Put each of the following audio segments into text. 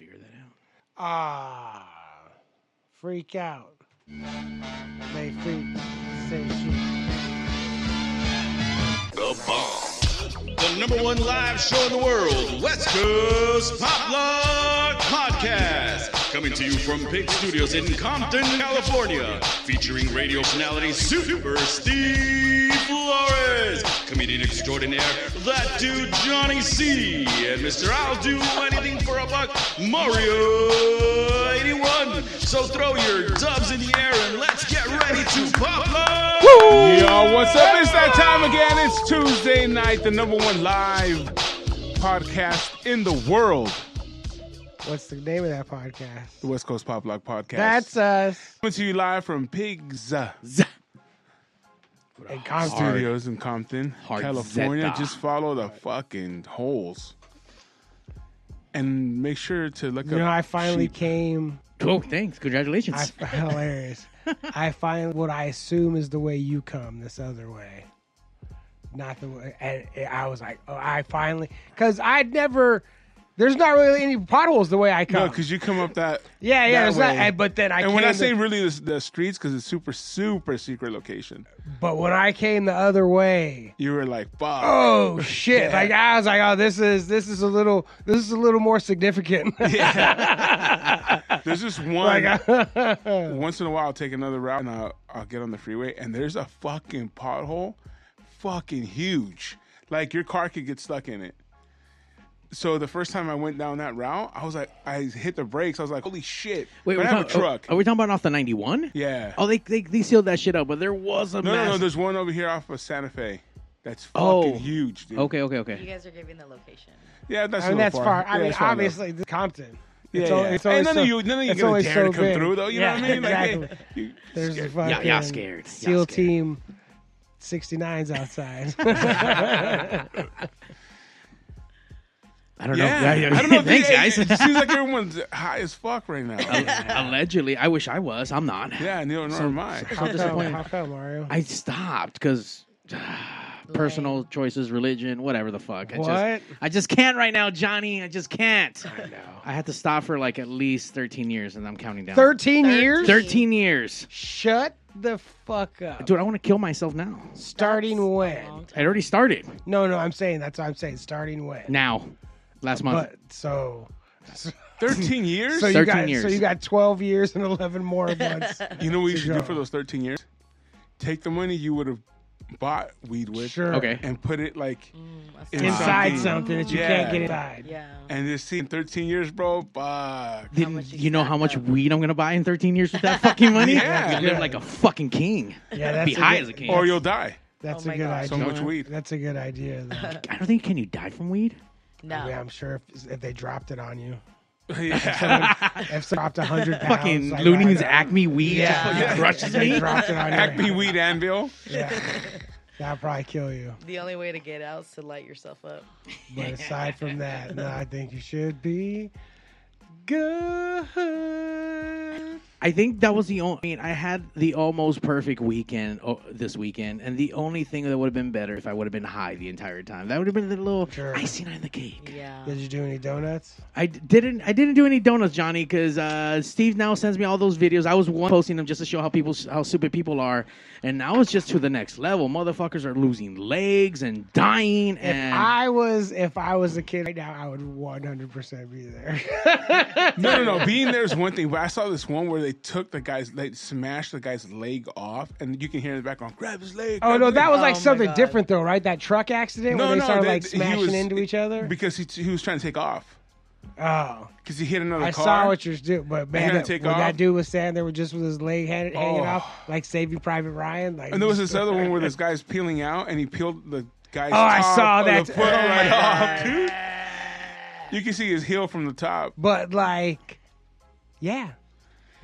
figure that out. Ah, freak out. They freak. Say shit. The Bomb. The number one live show in the world, West Coast Pop Lock Podcast. Coming to you from Pig Studios in Compton, California. Featuring radio personality Super Steve Flores. Comedian extraordinaire, that dude Johnny C. And Mr. I'll do anything for a buck, Mario 81. So throw your dubs in the air and let's get ready to pop lock. Yo, what's up? It's that time again. It's Tuesday night, the number one live podcast in the world, What's the name of that podcast? the West Coast Pop Lock Podcast. That's us. coming to you live from Pigs uh, And Compton. Studios in Compton, Hard California. Zeta. Just follow the fucking holes. And make sure to look You know. I finally sheep. came. Oh, thanks. Congratulations. I hilarious. I find what I assume is the way you come this other way, not the way. And I was like, oh, I finally because I'd never. There's not really any potholes the way I come. No, because you come up that. yeah, yeah. that There's not, way. but then I and came when I the- say really the, the streets, because it's super, super secret location, but when I came the other way, you were like, fuck. oh shit! Like I was like, oh, this is this is a little this is a little more significant. There's just one. like, once in a while, I'll take another route and I'll, I'll get on the freeway, and there's a fucking pothole, fucking huge. Like your car could get stuck in it. So the first time I went down that route, I was like, I hit the brakes. I was like, holy shit! Wait, we're I have a talking- oh, truck. Are we talking about off the 91? yeah. Oh, they, they they sealed that shit up, but there was a no, no, no. There's one over here off of Santa Fe. That's oh. fucking Oh. huge, dude. Okay, okay, okay. You guys are giving the location. Yeah, that's. I a mean, little that's far. I Yeah, mean, far obviously, the Compton. Yeah, It's yeah. only- it's Hey, only none so- of you, none of you it's gonna only dare so to come big. through, though. You Yeah, know what I mean? Like, hey, exactly. you- There's a scared. fucking Yeah, y'all scared. Y'all SEAL scared. team 69's outside. I don't know. Yeah, Yeah, yeah. I don't know. Thanks, Hey, guys. It seems like everyone's high as fuck right now. Allegedly, I wish I was. I'm not. yeah, no, nor am I. How how, come, disappointing. how come, Mario? I stopped because uh, personal choices, religion, whatever the fuck. I What? just, I just can't right now, Johnny. I just can't. I know. I had to stop for like at least 13 years, and I'm counting down. 13 years? 13 years. Shut the fuck up. Dude, I want to kill myself now. Starting That's when? long It already started. No, no, I'm saying that's what I'm saying. Starting when? Now. Last month. But so, Thirteen years. so you 13 got so you got 12 years and 11 more months. You know what you to should do for those 13 years? Take the money you would have bought weed with Sure. Okay. and put it like mm, That's Inside Something. something that you Yeah. can't get inside. Yeah. and just see in 13 years, bro. Fuck. Didn't much you you know how much up. weed I'm gonna buy in 13 years with that fucking money? Yeah. I'm live like a fucking king. Yeah, that's Be high good- as a king. Or you'll die. That's Oh a my good gosh. So much weed. That's a good idea. Though. I don't think can you die from weed? No. I mean, I'm sure if, if they dropped it on you, yeah. if they dropped a 100 pounds, fucking like, Looney's Acme weed Yeah. just fucking crushes me. dropped it on you. Acme weed anvil. Yeah. That'd probably kill you. The only way to get out is to light yourself up. But aside from that, no, I think you should be good. I think that was the only. I mean, I had the almost perfect weekend oh, this weekend, and the only thing that would have been better if I would have been high the entire time. That would have been the little Sure. icing on the cake. Yeah. Did you do any donuts? I d- didn't. I didn't do any donuts, Johnny, because uh, Steve now sends me all those videos. I was one posting them just to show how people, how stupid people are, and now it's just to the next level. Motherfuckers are losing legs and dying, If and I was if I was a kid right now, I would 100% be there. No, no, no. Being there is one thing, but I saw this one where they took the guy's, they smashed the guy's leg off, and you can hear in the background, grab his leg. oh no, that leg." was like Oh, something different though, right? That truck accident where they started they- like he smashing was- into each other. because he he was trying to take off Oh, because he hit another I car. saw what you're doing, but man, that, take when off? that dude was standing there with just with his leg hanging, hanging Oh. off, like Saving Private Ryan. Like, And there was this other one where this guy's peeling out, and he peeled the guy's. Oh, I saw of that. The foot right off, dude. You can see his heel from the top. but like, yeah,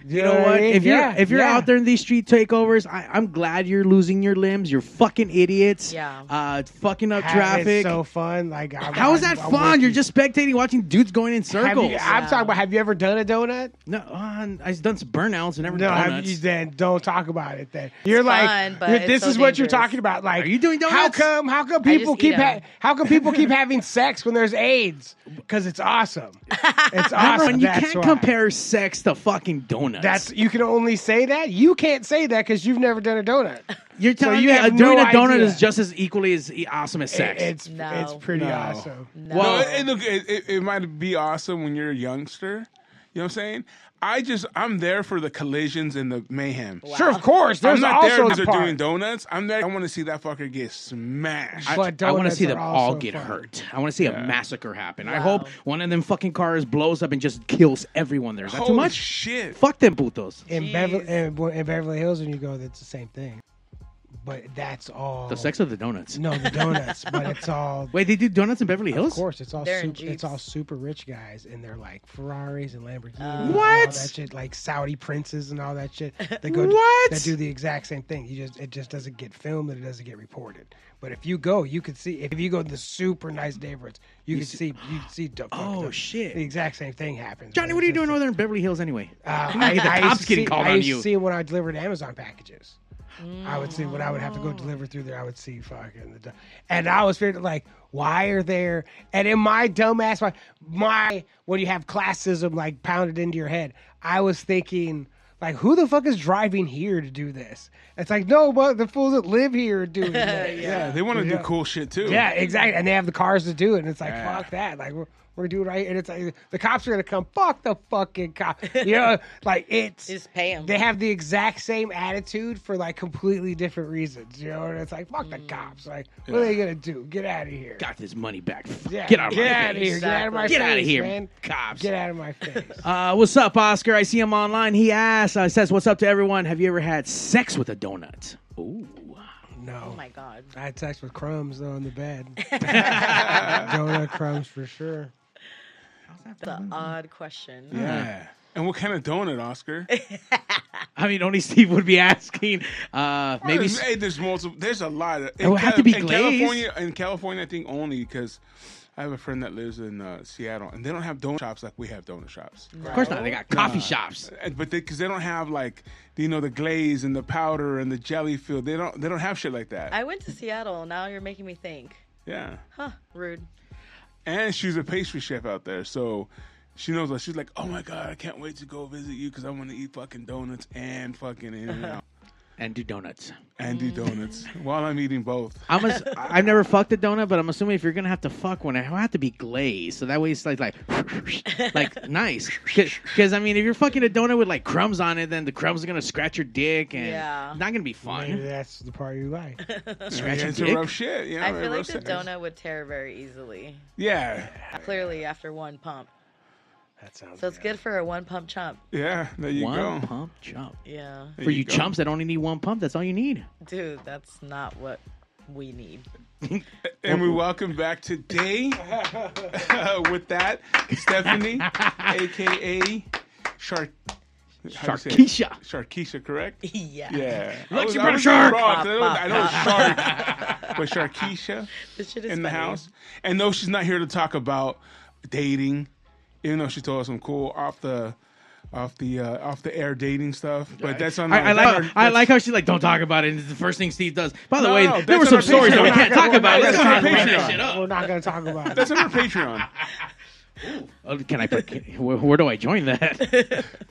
You know what? If you're if you're yeah. out there in these street takeovers, I, I'm glad you're losing your limbs. You're fucking idiots. Yeah. Uh, fucking up Ha- traffic. It's so fun. Like, I'm, How is that I'm- I'm fun? You're just spectating, watching dudes going in circles. you, I'm talking about. Have you ever done a donut? no, uh, I've done some burnouts and never No, have donuts. you, then don't talk about it. Then you're It's like, fun, but you're- this so is what you're talking about. Like, Are you doing donuts? How come? How come people keep? Ha- how come people keep having sex when there's AIDS? Because it's awesome. It's awesome. when you That's can't why. compare sex to fucking donuts. That's you can only say that. You can't say that because you've never done a donut. you're telling you me have doing no a donut idea. is just as equally as awesome as sex. It- it's No. it's pretty No. awesome. No. Well, it, it, look, it, it, it might be awesome when you're a youngster. You know what I'm saying? I just I'm there for the collisions and the mayhem. Sure, of course. There's I'm not also there because they're part. doing donuts. I'm there. I want to see that fucker get smashed. I, I want to see them all get fun. hurt. I want to see a massacre happen. I hope one of them fucking cars blows up and just kills everyone there. Is that Holy too much? shit! Fuck them putos. in Jeez. Beverly in, in Beverly Hills when you go, that's the same thing. But that's all. The sex of the donuts. No, the donuts. but it's all. Wait, they do donuts in Beverly Hills? Of course, it's all They're in super, it's all super rich guys, and they're like Ferraris and Lamborghinis. Uh, and all What? that shit, like Saudi princes and all that shit. They go What? that do the exact same thing. You just it just doesn't get filmed and it doesn't get reported. But if you go, you could see. If you go to the super nice neighborhoods, you, can see. You can see. The, Oh, the, shit. The exact same thing happens. Johnny, but what are you it's doing just- over there in Beverly Hills anyway? Uh, You might get the I cops used to getting see- called I on used you. to see it when I delivered Amazon packages. I would see when I would have to go mm. deliver through there. I would see fucking the, and I was fearing like, why are there? And in my dumbass, my, my when you have classism like pounded into your head, I was thinking like, who the fuck is driving here to do this? It's like, no, but the fools that live here are doing that. Yeah, they want to Yeah. do cool shit too. Yeah, exactly. And they have the cars to do it. And it's like, Yeah. fuck that. Like, we're, we're doing right. And it's like, the cops are to come. Fuck the fucking cop. You know, like, it's. Just pay 'em. They have the exact same attitude for, like, completely different reasons. You know, and it's like, fuck the Mm. cops. Like, what are they going to do? Get out of here. Got this money back. Yeah, Get out of get my out of face. here. Get out of my Get face. out of here, man. cops. Get out of my face. Uh, what's up, Oscar? I see him online. He asks, uh, says, "What's up to everyone? Have you ever had sex with a donut?" Ooh, No. Oh my god. I had sex with crumbs, though, in the bed. Donut crumbs for sure. That's an odd question. yeah. And what kind of donut, Oscar? I mean, only Steve would be asking. Uh, maybe Maybe hey, there's multiple. There's a lot of. It would have to be in glazed. California. In California, I think only because I have a friend that lives in uh, Seattle, and they don't have donut shops like we have donut shops. of course not. They got coffee shops. And- But because they, don't have like you know the glaze and the powder and the jelly filled, they don't they don't have shit like that. I went to Seattle. Now you're making me think. yeah. Huh. Rude. And she's a pastry chef out there, so she knows. She's like, "Oh my god, I can't wait to go visit you because I want to eat fucking donuts and fucking in and uh-huh. out And do donuts. and do mm. donuts while I'm eating both." I'm a, I've never fucked a donut, but I'm assuming if you're gonna have to fuck one, it have to be glazed, so that way it's like like like nice. Because I mean, if you're fucking a donut with like crumbs on it, then the crumbs are gonna scratch your dick, and Yeah. not gonna be Maybe fun. that's the part you like. Scratch Yeah, your it's dick. a rough shit. You know, I a feel like the sex. donut would tear very easily. Yeah, Clearly, after one pump. That sounds So it's good for a one pump chump. yeah. There you one go. pump chump. Yeah. There For you go. chumps that only need one pump, that's all you need. Dude, that's not what we need. And we welcome back today with that Stephanie, aka Shark. how do you say it? Sharkeisha. Sharkeisha, correct? yeah. Yeah. Look, I you I brought a was shark. wrong, 'cause I know, Pop, I know it's shark, but Sharkeisha This shit is in the house. And no, she's not here to talk about dating, even though she told us some cool off the off the uh, off the air dating stuff. But that's on. I, I like on our- I like how she's like, don't talk about it. And it's the first thing Steve does. By the No, way, there were some stories that we can't talk about. That's Let's on not that Patreon. shit up. We're not going to talk about it. That's on our Patreon. Oh, can I put? Where, where do I join that?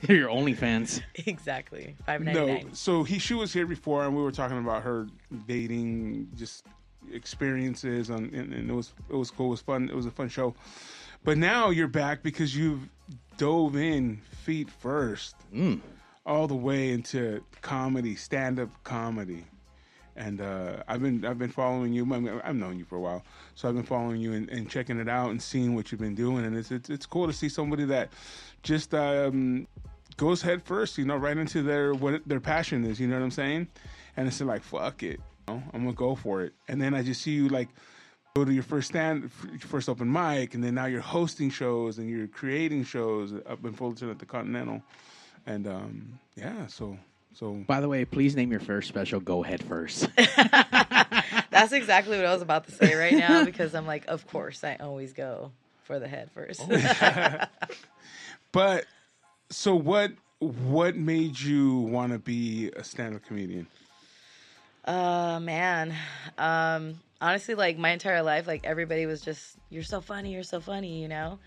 You're your OnlyFans. Exactly. Five ninety No, so he she was here before, and we were talking about her dating, just experiences, on, and, and it was it was cool. It was fun. It was a fun show. But now you're back because you've dove in feet first, all the way into comedy, stand up comedy. And uh, I've been I've been following you. I've known you for a while, so I've been following you and, and checking it out and seeing what you've been doing. And it's it's, it's cool to see somebody that just um, goes head first, you know, right into their what their passion is. You know what I'm saying? And it's like fuck it, you know, I'm gonna go for it. And then I just see you like go to your first stand, first open mic, and then now you're hosting shows and you're creating shows up in Fullerton at the Continental. and um, yeah, so so By the way, please name your first special "Go Head First. That's exactly what I was about to say right now because I'm like, of course, I always go for the head first. But so what? What made you want to be a stand-up comedian? Uh man. Um honestly like my entire life like everybody was just you're so funny, you're so funny, you know.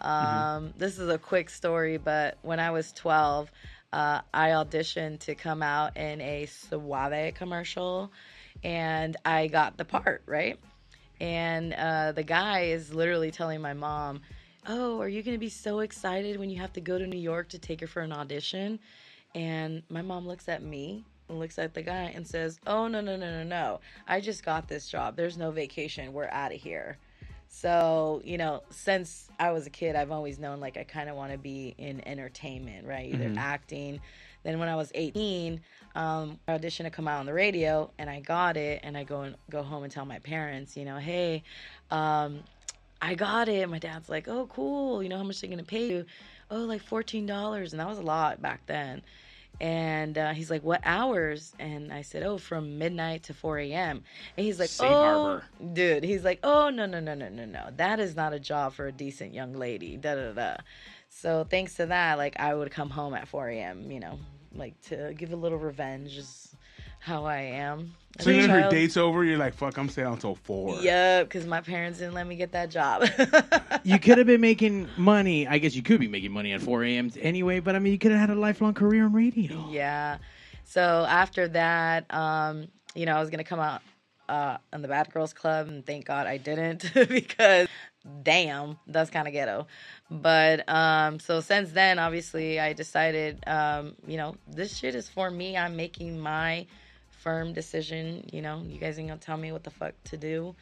Um this is a quick story but when I was 12 uh, I auditioned to come out in a Suave commercial and I got the part, right? And uh, the guy is literally telling my mom, Oh, are you going to be so excited when you have to go to New York to take her for an audition? And my mom looks at me and looks at the guy and says, Oh, no, no, no, no, no. I just got this job. There's no vacation. We're out of here. So, you know, since I was a kid, I've always known like I kind of want to be in entertainment, right? Either acting. Then when I was 18, um, I auditioned to come out on the radio and I got it. And I go and go home and tell my parents, you know, hey, um, I got it. My dad's like, oh, cool. You know, how much they going to pay you? Oh, like $14. And that was a lot back then. And uh, he's like, what hours? And I said, oh, from midnight to 4 a.m. And he's like, Safe oh, harbor. dude. He's like, oh, no, no, no, no, no, no. That is not a job for a decent young lady. Da da da. So thanks to that, like, I would come home at 4 a.m., you know, like to give a little revenge is how I am. As So a even if your date's over, you're like, "Fuck, I'm staying until 4. Yep, because my parents didn't let me get that job. you could have been making money. I guess you could be making money at 4 a.m. anyway, but I mean, you could have had a lifelong career in radio. yeah. So after that, um, you know, I was gonna come out uh, on the Bad Girls Club, and thank God I didn't because, damn, that's kind of ghetto. But um, so since then, obviously, I decided, um, you know, this shit is for me. I'm making my firm decision. You know, you guys ain't gonna tell me what the fuck to do.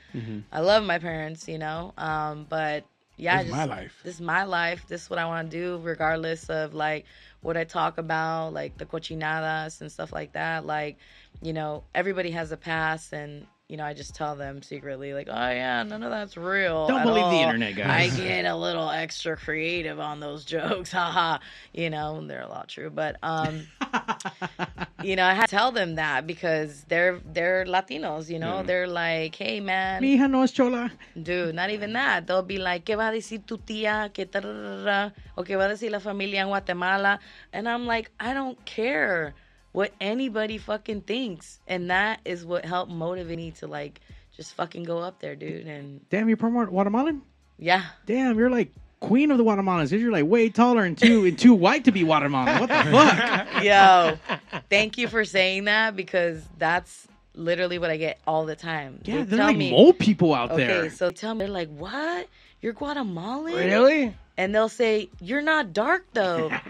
I love my parents, you know, um, but yeah, This is just- my life. This is my life. This is what I want to do, regardless of like what I talk about, like the cochinadas and stuff like that. Like, you know, everybody has a past, and you know, I just tell them secretly, like, oh yeah, none of that's real. Don't believe the internet, guys. I get a little extra creative on those jokes, haha. You know, they're a lot true, but um, you know, I had to tell them that because they're they're Latinos. You know, they're like, hey man, Mi hija no es chola. Dude, not even that. They'll be like, ¿qué va a decir tu tía? ¿Qué tararara? O qué va a decir la familia en Guatemala? And I'm like, I don't care what anybody fucking thinks. And that is what helped motivate me to like just fucking go up there, dude. And Damn, you're from Guatemalan? yeah. Damn, you're like queen of the Guatemalans. You're like way taller and too and too white to be Guatemalan. What the fuck? Yo, thank you for saying that because that's literally what I get all the time. Yeah, They they're tell like me, mole people out Okay, there. so tell me, they're like, what? You're Guatemalan? Really? And they'll say, you're not dark though.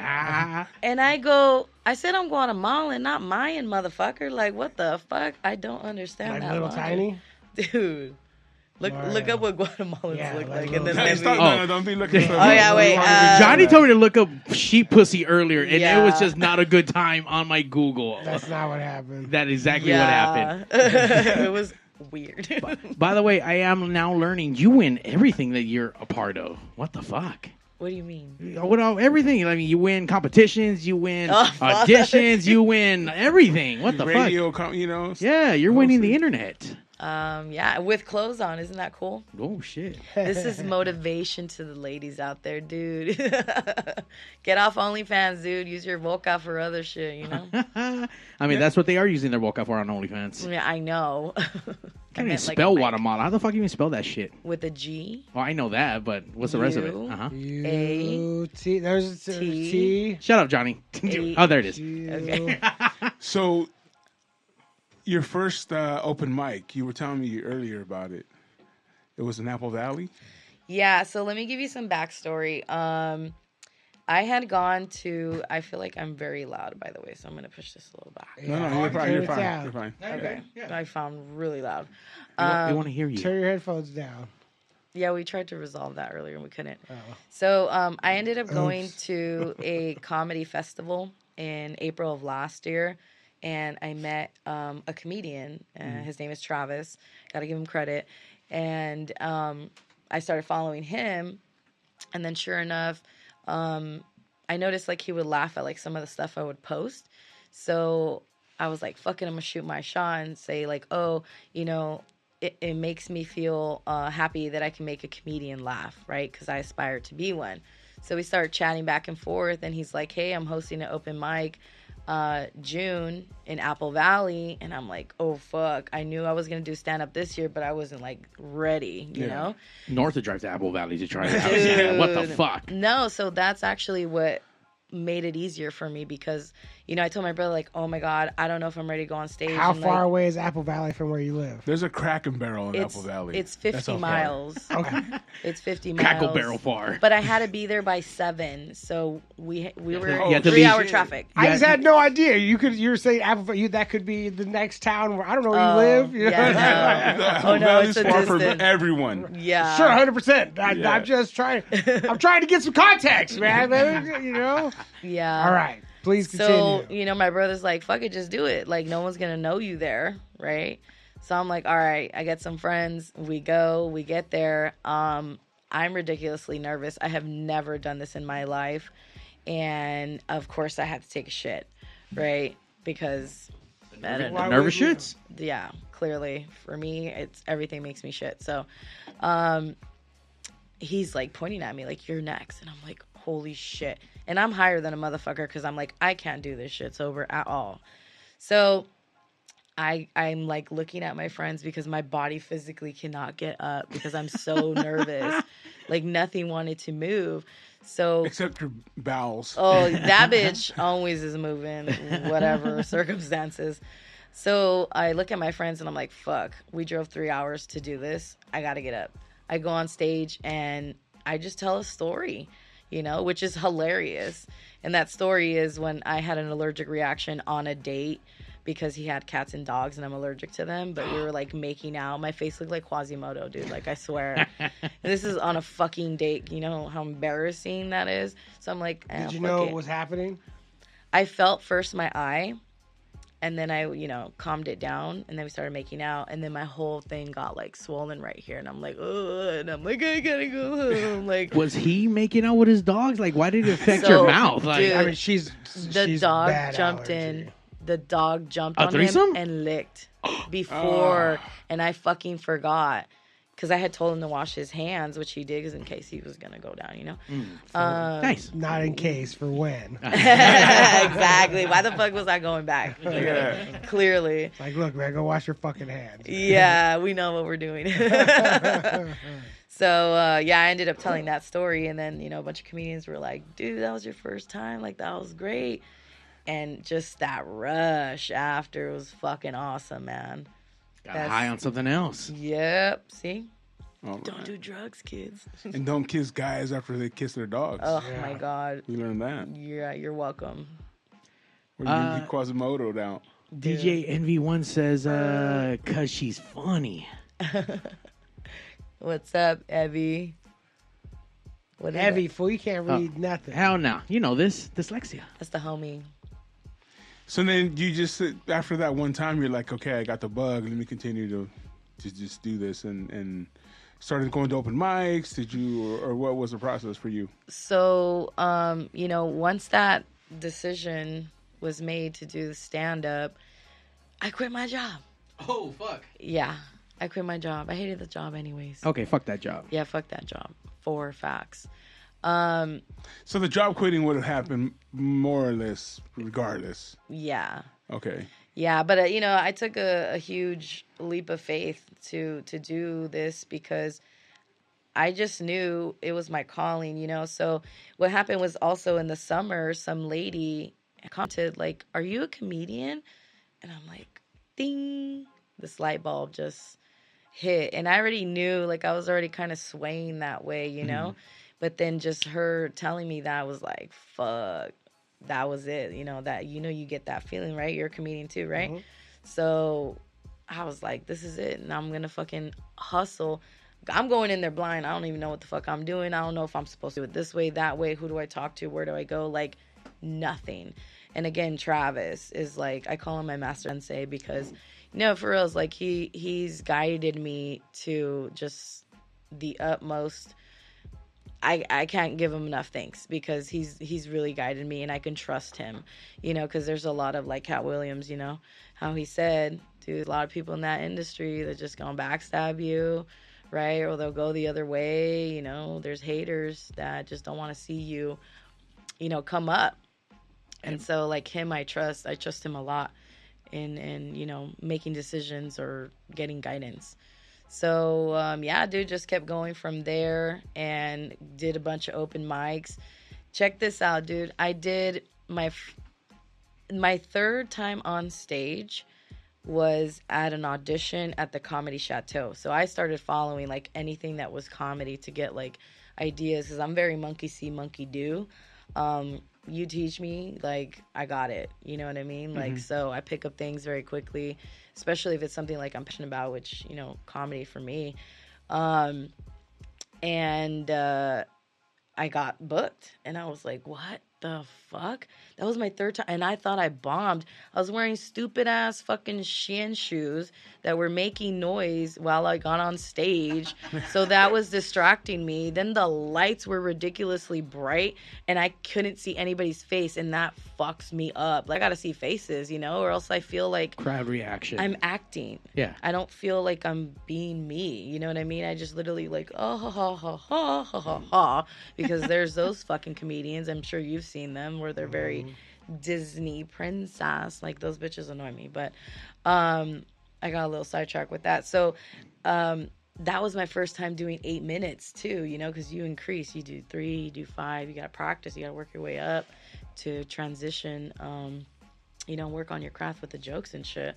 And I go, I said I'm Guatemalan, not Mayan, motherfucker. Like, what the fuck? I don't understand Like that. little logic. tiny? dude. Look, look up what Guatemalans Yeah, look like like, and then little Hey, let stop, me- no, Oh. no, don't be looking for. Oh, yeah, wait, uh, Johnny told me to look up sheep pussy earlier, and it was just not a good time on my Google. That's not what happened. That exactly what happened. It was weird. By the way, I am now learning you win everything that you're a part of. What the fuck? What do you mean? What all, everything? I mean, you win competitions, you win Oh, auditions, you win everything. What the fuck? radio, com- you know. Yeah, you're winning the internet. Um, yeah, with clothes on, isn't that cool? Oh shit! This is motivation to the ladies out there, dude. Get off OnlyFans, dude. Use your Volca for other shit, you know? I mean, that's what they are using their Volca for on OnlyFans. yeah, I know. I Can't even meant, like, spell like, Guatemala. How the fuck you even spell that shit? With a G. Well, I know that, but what's the rest of it? You. Uh huh. U T. There's a T. T. Shut up, Johnny. A- oh, there it is. U- So, your first uh, open mic, you were telling me earlier about it. It was in Apple Valley. Yeah, so let me give you some backstory. Um, I had gone to. I feel like I'm very loud, by the way, so I'm gonna push this a little back. No, no, you're fine. You're fine. You're fine. Okay, I found really loud. We want- Um, want to hear you. Turn your headphones down. Yeah, we tried to resolve that earlier and we couldn't. Oh. So um, I ended up going to a comedy festival in April of last year, and I met um, a comedian. Uh, His name is Travis. Got to give him credit. And um, I started following him, and then sure enough, um, I noticed like he would laugh at like some of the stuff I would post. So I was like, fucking, I'm gonna shoot my shot and say like, oh, you know, it, it makes me feel uh, happy that I can make a comedian laugh, right? Because I aspire to be one. So we started chatting back and forth, and he's like, hey, I'm hosting an open mic uh June in Apple Valley and I'm like, "Oh fuck. I knew I was to do stand up this year, but I wasn't like ready, you Yeah. know?" North to drive to Apple Valley to try it out. Yeah, what the fuck? No, so that's actually what made it easier for me because you know, I told my brother like, "Oh my god, I don't know if I'm ready to go on stage." How and, far like, away is Apple Valley from where you live? There's a Cracker Barrel in It's Apple Valley. it's 50 how miles. Okay. It's 50 miles. Cracker Barrel far. But I had to be there by 7, so we we were You had 3 hour traffic. I just had no idea. You could. You're saying Apple. You that could be the next town where I don't know where Oh, you live. You know? yeah, no. Apple Oh, no, Valley's it's a far from everyone. Yeah. Sure, hundred percent. Yeah. I'm just trying. I'm trying to get some context, man. You know. Yeah. All right, please continue. So, you know, my brother's like, fuck it, just do it. Like, no one's going to know you there, right? So I'm like, all right, I get some friends. We go, we get there. Um, I'm ridiculously nervous. I have never done this in my life. And of course, I have to take a shit, right? Because, I don't know. Nervous would shits? yeah, clearly for me, it's everything makes me shit. So, um, he's like pointing at me like you're next, and I'm like, holy shit. And I'm higher than a motherfucker because I'm like, I can't do this shit sober at all. So, I I'm like looking at my friends because my body physically cannot get up because I'm so nervous. Like nothing wanted to move. So Except your bowels. Oh, that bitch always is moving, whatever circumstances. So I look at my friends and I'm like, fuck, we drove three hours to do this. I got to get up. I go on stage and I just tell a story, you know, which is hilarious. And that story is when I had an allergic reaction on a date because he had cats and dogs and I'm allergic to them. But we were like making out. My face looked like Quasimodo, dude. Like, I swear. this is on a fucking date. You know how embarrassing that is? So I'm like, eh, Did you fuck know it. what was happening? I felt first my eye, and then I, you know, calmed it down, and then we started making out, and then my whole thing got like swollen right here, and I'm like, Ugh, and I'm like, I gotta go home. Like, Was he making out with his dogs? Like, why did it affect So, your mouth? Like, dude, I mean, she's the she's dog jumped allergy. in. The dog jumped A on threesome? him and licked before, ah. and I fucking forgot. Because I had told him to wash his hands, which he did, 'cause in case he was gonna go down, you know. Um, nice. Not in case for when. exactly. Why the fuck was I going back? Yeah. Clearly. Like, look, man, go wash your fucking hands. yeah, we know what we're doing. so uh, yeah, I ended up telling that story, and then you know a bunch of comedians were like, "Dude, that was your first time. Like that was great." And just that rush after was fucking awesome, man. Got That's- high on something else. Yep. See, All don't right. do drugs, kids. And don't kiss guys after they kiss their dogs. Oh Yeah. my god. You learned that. Yeah, you're welcome. Or you Uh, Quasimodo down. DJ NV1 says, uh, cause she's funny. What's up, Evie? What Heavy it? fool, you can't Oh. read nothing. Hell no. You know this. Dyslexia. That's the homie. So then you just after that one time you're like, okay, I got the bug. Let me continue to to just do this and and started going to open mics. Did you or, or what was the process for you? so um you know once that decision was made to do stand up i quit my job Oh, fuck. yeah i quit my job i hated the job anyways Okay, fuck that job. yeah fuck that job for facts um So the job quitting would have happened more or less regardless. yeah Okay. Yeah but uh, you know i took a, a huge leap of faith to to do this because I just knew it was my calling, you know. So what happened was also in the summer, some lady commented like, "Are you a comedian?" And I'm like, "Ding!" This light bulb just hit, and I already knew, like, I was already kind of swaying that way, you know. But then just her telling me that was like, "Fuck." That was it, you know. That you know, you get that feeling, right? You're a comedian too, right? Mm-hmm. So I was like, this is it. And I'm to fucking hustle. I'm going in there blind. I don't even know what the fuck I'm doing. I don't know if I'm supposed to do it this way, that way. Who do I talk to? Where do I go? Like, nothing. And again, Travis is like, I call him my master sensei because, you know, for real, it's like he, he's guided me to just the utmost I, I can't give him enough thanks because he's he's really guided me and I can trust him, you know, because there's a lot of like Katt Williams, you know, how he said, dude, a lot of people in that industry that just gonna backstab you, right, or they'll go the other way, you know. There's haters that just don't want to see you, you know, come up, and so like him, I trust, I trust him a lot in in you know making decisions or getting guidance. So um, yeah, dude, just kept going from there and did a bunch of open mics. Check this out, dude. I did my f- my third time on stage was at an audition at the Comedy Chateau. So I started following like anything that was comedy to get like ideas because I'm very monkey see, monkey do. Um, you teach me, like I got it. You know what I mean? Like so I pick up things very quickly, especially if it's something like I'm passionate about, which, you know, comedy for me. Um and uh I got booked and I was like, what the fuck? That was my third time and I thought I bombed. I was wearing stupid ass fucking Shein shoes that were making noise while I got on stage. so that was distracting me. Then the lights were ridiculously bright and I couldn't see anybody's face and that fucks me up. Like I gotta see faces, you know, or else I feel like Crowd reaction. I'm acting. yeah. I don't feel like I'm being me. You know what I mean? I just literally like oh ha ha ha ha ha ha ha because there's those fucking comedians. I'm sure you've seen them where they're very Disney princess. Like those bitches annoy me. But um I got a little sidetracked with that. So um that was my first time doing eight minutes too, you know, because you increase, you do three, you do five, you got to practice, you got to work your way up to transition, um, you know, work on your craft with the jokes and shit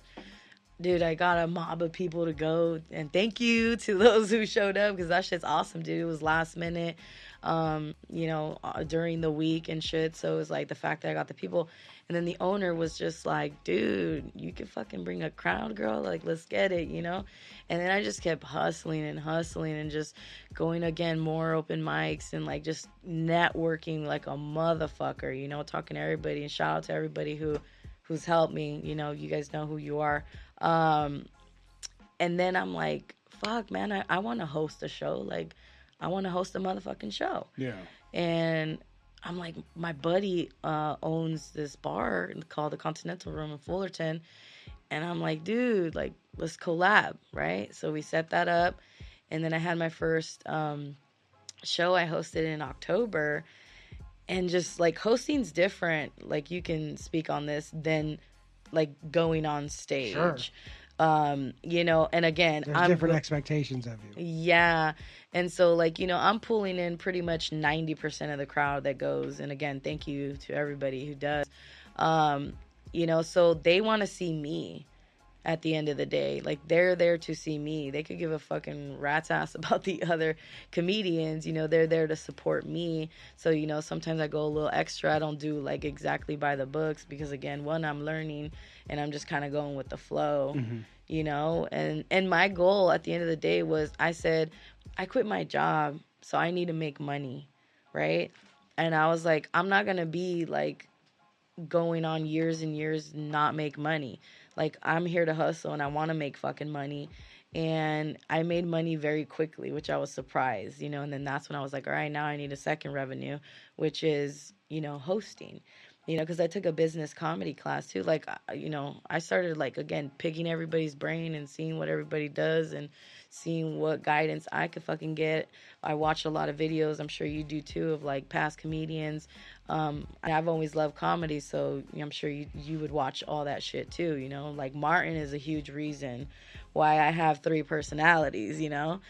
dude, I got a mob of people to go, and thank you to those who showed up because that shit's awesome, dude. It was last minute, um, you know, uh, during the week and shit. So it was like the fact that I got the people, and then the owner was just like, dude, you can fucking bring a crowd, girl. Like, let's get it, you know. And then I just kept hustling and hustling and just going again more open mics and like just networking like a motherfucker, you know, talking to everybody and shout out to everybody who who's helped me. You know, you guys know who you are. Um, and then I'm like, fuck, man, I, I want to host a show. Like, I want to host a motherfucking show. Yeah. And I'm like, my buddy uh, owns this bar called the Continental Room in Fullerton. And I'm like, dude, like, let's collab, right? So we set that up. And then I had my first um, show I hosted in October. And just like hosting's different. Like, you can speak on this than like going on stage. Sure. Um, you know, and again, There's I'm different expectations of you. yeah. And so, like, you know, I'm pulling in pretty much 90% of the crowd that goes. And again, thank you to everybody who does. Um, you know, so they want to see me at the end of the day. Like, they're there to see me. They could give a fucking rat's ass about the other comedians. You know, they're there to support me. So, you know, sometimes I go a little extra. I don't do like exactly by the books because, again, one, I'm learning and I'm just kind of going with the flow mm-hmm. you know and and my goal at the end of the day was i said i quit my job so i need to make money right and i was like i'm not gonna be like going on years and years not make money like i'm here to hustle and i want to make fucking money. And i made money very quickly which i was surprised you know and then that's when i was like all right now i need a second revenue which is you know hosting you know because i took a business comedy class too like uh, you know i started like again picking everybody's brain and seeing what everybody does and seeing what guidance i could fucking get. I watched a lot of videos i'm sure you do too of like past comedians. Um i've always loved comedy so i'm sure you you would watch all that shit too you know? Like martin is a huge reason why i have three personalities you know?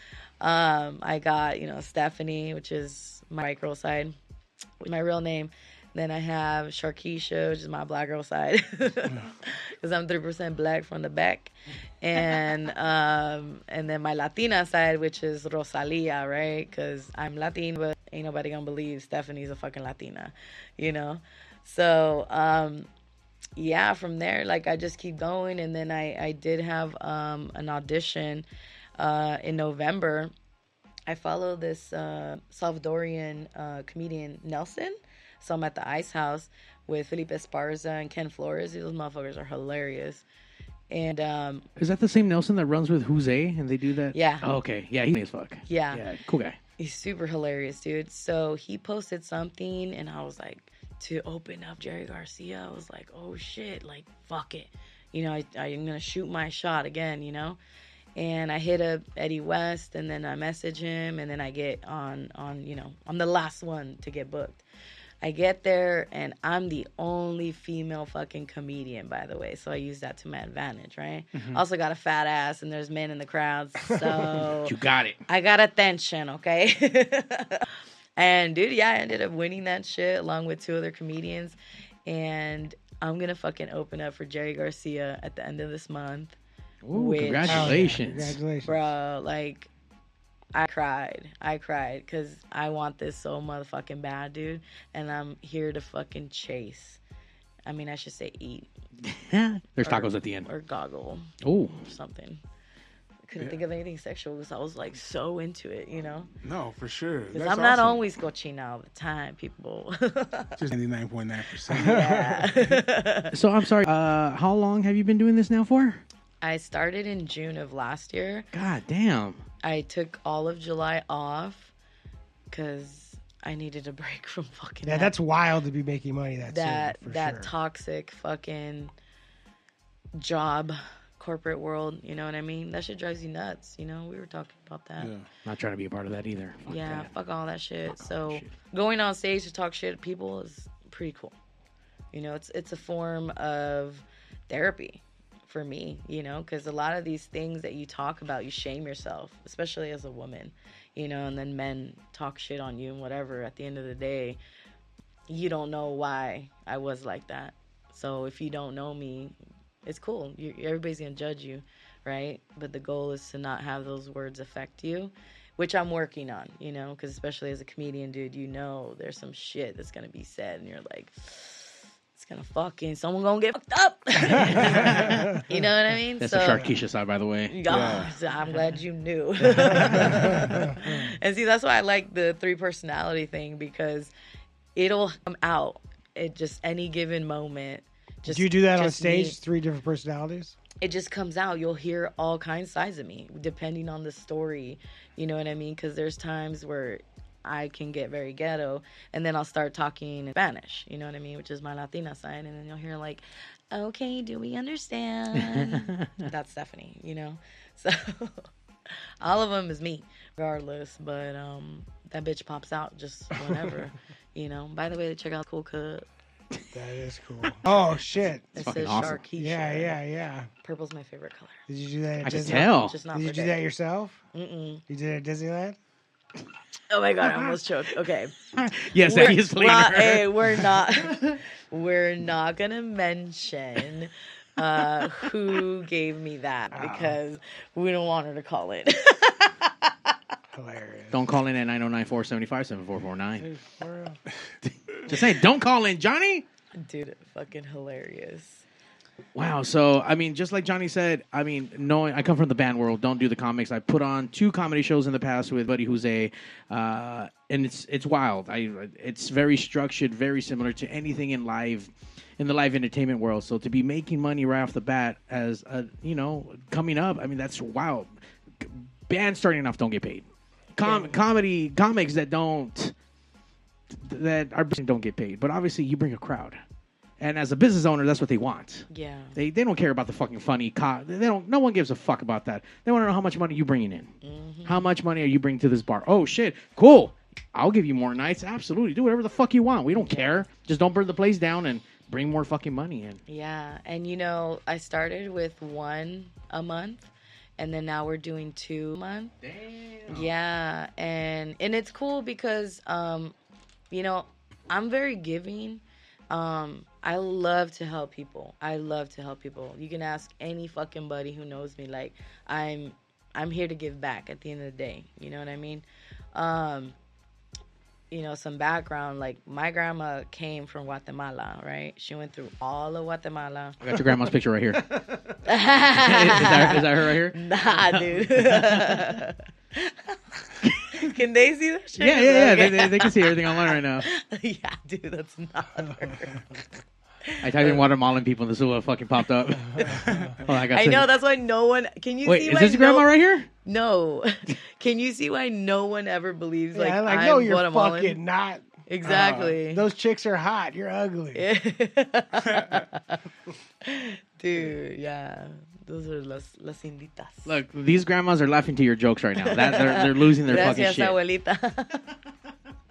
Um i got you know stephanie which is my girl side my real name then I have Sharkeisha, which is my black girl side, because I'm three percent black from the back, and um, and then my Latina side, which is Rosalia, right? Because I'm Latina, but ain't nobody gonna believe Stephanie's a fucking Latina, you know. So um, yeah, from there, like I just keep going, and then I I did have um, an audition uh, in November. I follow this uh, Salvadorian uh, comedian Nelson. So I'm at the Ice House with Felipe Esparza and Ken Flores. Those motherfuckers are hilarious. And um, Is that the same Nelson that runs with Jose and they do that? Yeah. Oh, okay. Yeah, he's funny as fuck. Yeah. Yeah, cool guy. He's super hilarious, dude. So he posted something, and I was like, to open up Jerry Garcia, I was like, oh shit, like fuck it, you know, I, I'm gonna shoot my shot again, you know. And I hit up Eddie West, and then I message him, and then I get on on you know I'm the last one to get booked. I get there and I'm the only female fucking comedian, by the way. So I use that to my advantage, right? Mm-hmm. Also got a fat ass and there's men in the crowds. So You got it. I got attention, okay? and dude, yeah, I ended up winning that shit along with two other comedians. And I'm gonna fucking open up for Jerry Garcia at the end of this month. Ooh, Which- congratulations. Oh, congratulations. Bro, like I cried. I cried because I want this so motherfucking bad, dude. And I'm here to fucking chase. I mean, I should say eat There's tacos at the end. or goggle Oh, something. I couldn't think of anything sexual because I was like so into it, you know? No, for sure. Because I'm not awesome. always cochina all the time, people. just ninety nine point nine percent. yeah. so I'm sorry. Uh, how long have you been doing this now for? I started in June of last year. God damn. I took all of July off because I needed a break from fucking Yeah, that- that's wild to be making money that that soon, for that sure. toxic fucking job corporate world you know what i mean that shit drives you nuts you know we were talking about that Yeah. yeah, Not trying to be a part of that either. Fuck that. fuck all that shit Fuck all so that shit. going on stage to talk shit to people is pretty cool you know it's it's a form of therapy for me you know because a lot of these things that you talk about you shame yourself especially as a woman you know and then men talk shit on you and whatever at the end of the day you don't know why I was like that. So if you don't know me, it's cool. You, everybody's gonna judge you, right? But the goal is to not have those words affect you, which I'm working on. You know, because especially as a comedian, dude, you know there's some shit that's gonna be said, and you're like, gonna fucking someone gonna get fucked up. you know what I mean? That's the Sharkeisha side, by the way. Yeah, so I'm glad you knew. and see, that's why I like the three personality thing because it'll come out at just any given moment. Just, Do you do that on stage? me. Three different personalities. It just comes out. You'll hear all kinds sides of me depending on the story. You know what I mean? Because there's times where I can get very ghetto, and then I'll start talking in Spanish. You know what I mean? Which is my Latina side, and then you'll hear like, "Okay, do we understand?" That's Stephanie. You know, so all of them is me, regardless. But um, that bitch pops out just whenever. you know. By the way, to check out Cool Cut. That is cool. oh shit! It fucking says awesome. Sharkeisha. Yeah, yeah, yeah. Purple's my favorite color. Did you do that? At I can tell. Just not Did you do day. that yourself? Mm-mm. You did it at Disneyland. Oh my god, I almost choked. Okay. Yes, We're- that is playing well, hey, we're not we're not gonna mention uh who gave me that because we don't want her to call it. Hilarious. Don't call in at 909-475-7449. Just saying, don't call in, Johnny. Dude, fucking hilarious. Wow. So, I mean, just like Johnny said, I mean, knowing I come from the band world, don't do the comics. I put on two comedy shows in the past with Buddy who's a, uh, and it's it's wild. I it's very structured, very similar to anything in live, in the live entertainment world. So to be making money right off the bat as a, you know, coming up, I mean, that's wild. Bands starting off don't get paid. Com- comedy comics that don't that are don't get paid, but obviously you bring a crowd. And as a business owner, that's what they want. Yeah. They they don't care about the fucking funny. Co- they don't. No one gives a fuck about that. They want to know how much money you bringing in. How much money are you bringing to this bar? Oh shit, cool. I'll give you more nights. Absolutely, do whatever the fuck you want. We don't care. Just don't burn the place down and bring more fucking money in. Yeah. And you know, I started with one a month and then now we're doing two a month. Damn. Yeah, and and it's cool because um, you know, I'm very giving. Um, I love to help people. I love to help people. You can ask any fucking buddy who knows me. Like I'm, I'm here to give back. At the end of the day, you know what I mean. Um, you know, some background. Like my grandma came from Guatemala, right? She went through all of Guatemala. I got your grandma's picture right here. is, that, is that her right here? Nah, dude. can they see that shit? Yeah, yeah, yeah. Okay. They, they, they can see everything online right now. yeah, dude, that's not. I typed in uh, watermelon people and this is what fucking popped up. oh, I, got I know that's why no one. Can you Wait, see is why this grandma right here? No. Can you see why no one ever believes like yeah, like I'm no, you're Guatemalan? fucking not. Uh, exactly. Those chicks are hot. You're ugly. Dude, yeah. Those are las, las inditas. Look, these grandmas are laughing to your jokes right now. That they're, they're losing their fucking Gracias, shit. abuelita.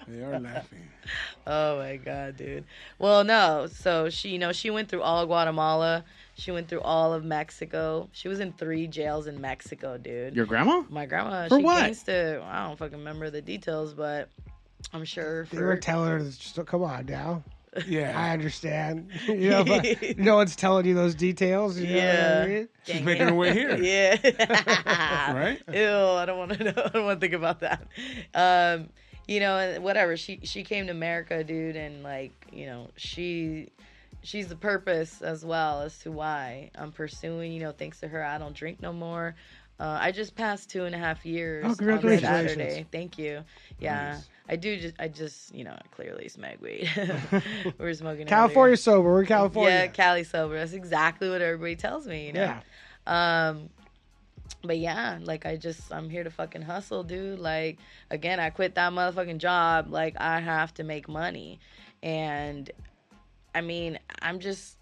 They are laughing. oh my god, dude. Well, no. So she, you know, she went through all of Guatemala. She went through all of Mexico. She was in three jails in Mexico, dude. Your grandma? my grandma, For she what? used to. I don't fucking remember the details, but I'm sure They were for. telling her, just, come on now. I understand. You know, but no one's telling you those details. You know what I Yeah. mean? She's making her way here. Yeah. Right? Ew, I don't want to know. I don't want to think about that. Um, you know, and whatever. She she came to America, dude, and like, you know, she she's the purpose as well as to why I'm pursuing. You know, thanks to her, I don't drink no more. Uh, I just passed two and a half years Oh, on congratulations. Saturday. Thank you. Yeah, Nice. I do. Just I just you know clearly smoke weed. We're smoking earlier. California sober. We're California. Yeah, Cali sober. That's exactly what everybody tells me. You know. Yeah. Um, but yeah, like I just I'm here to fucking hustle, dude. Like again, I quit that motherfucking job. Like I have to make money, and I mean I'm just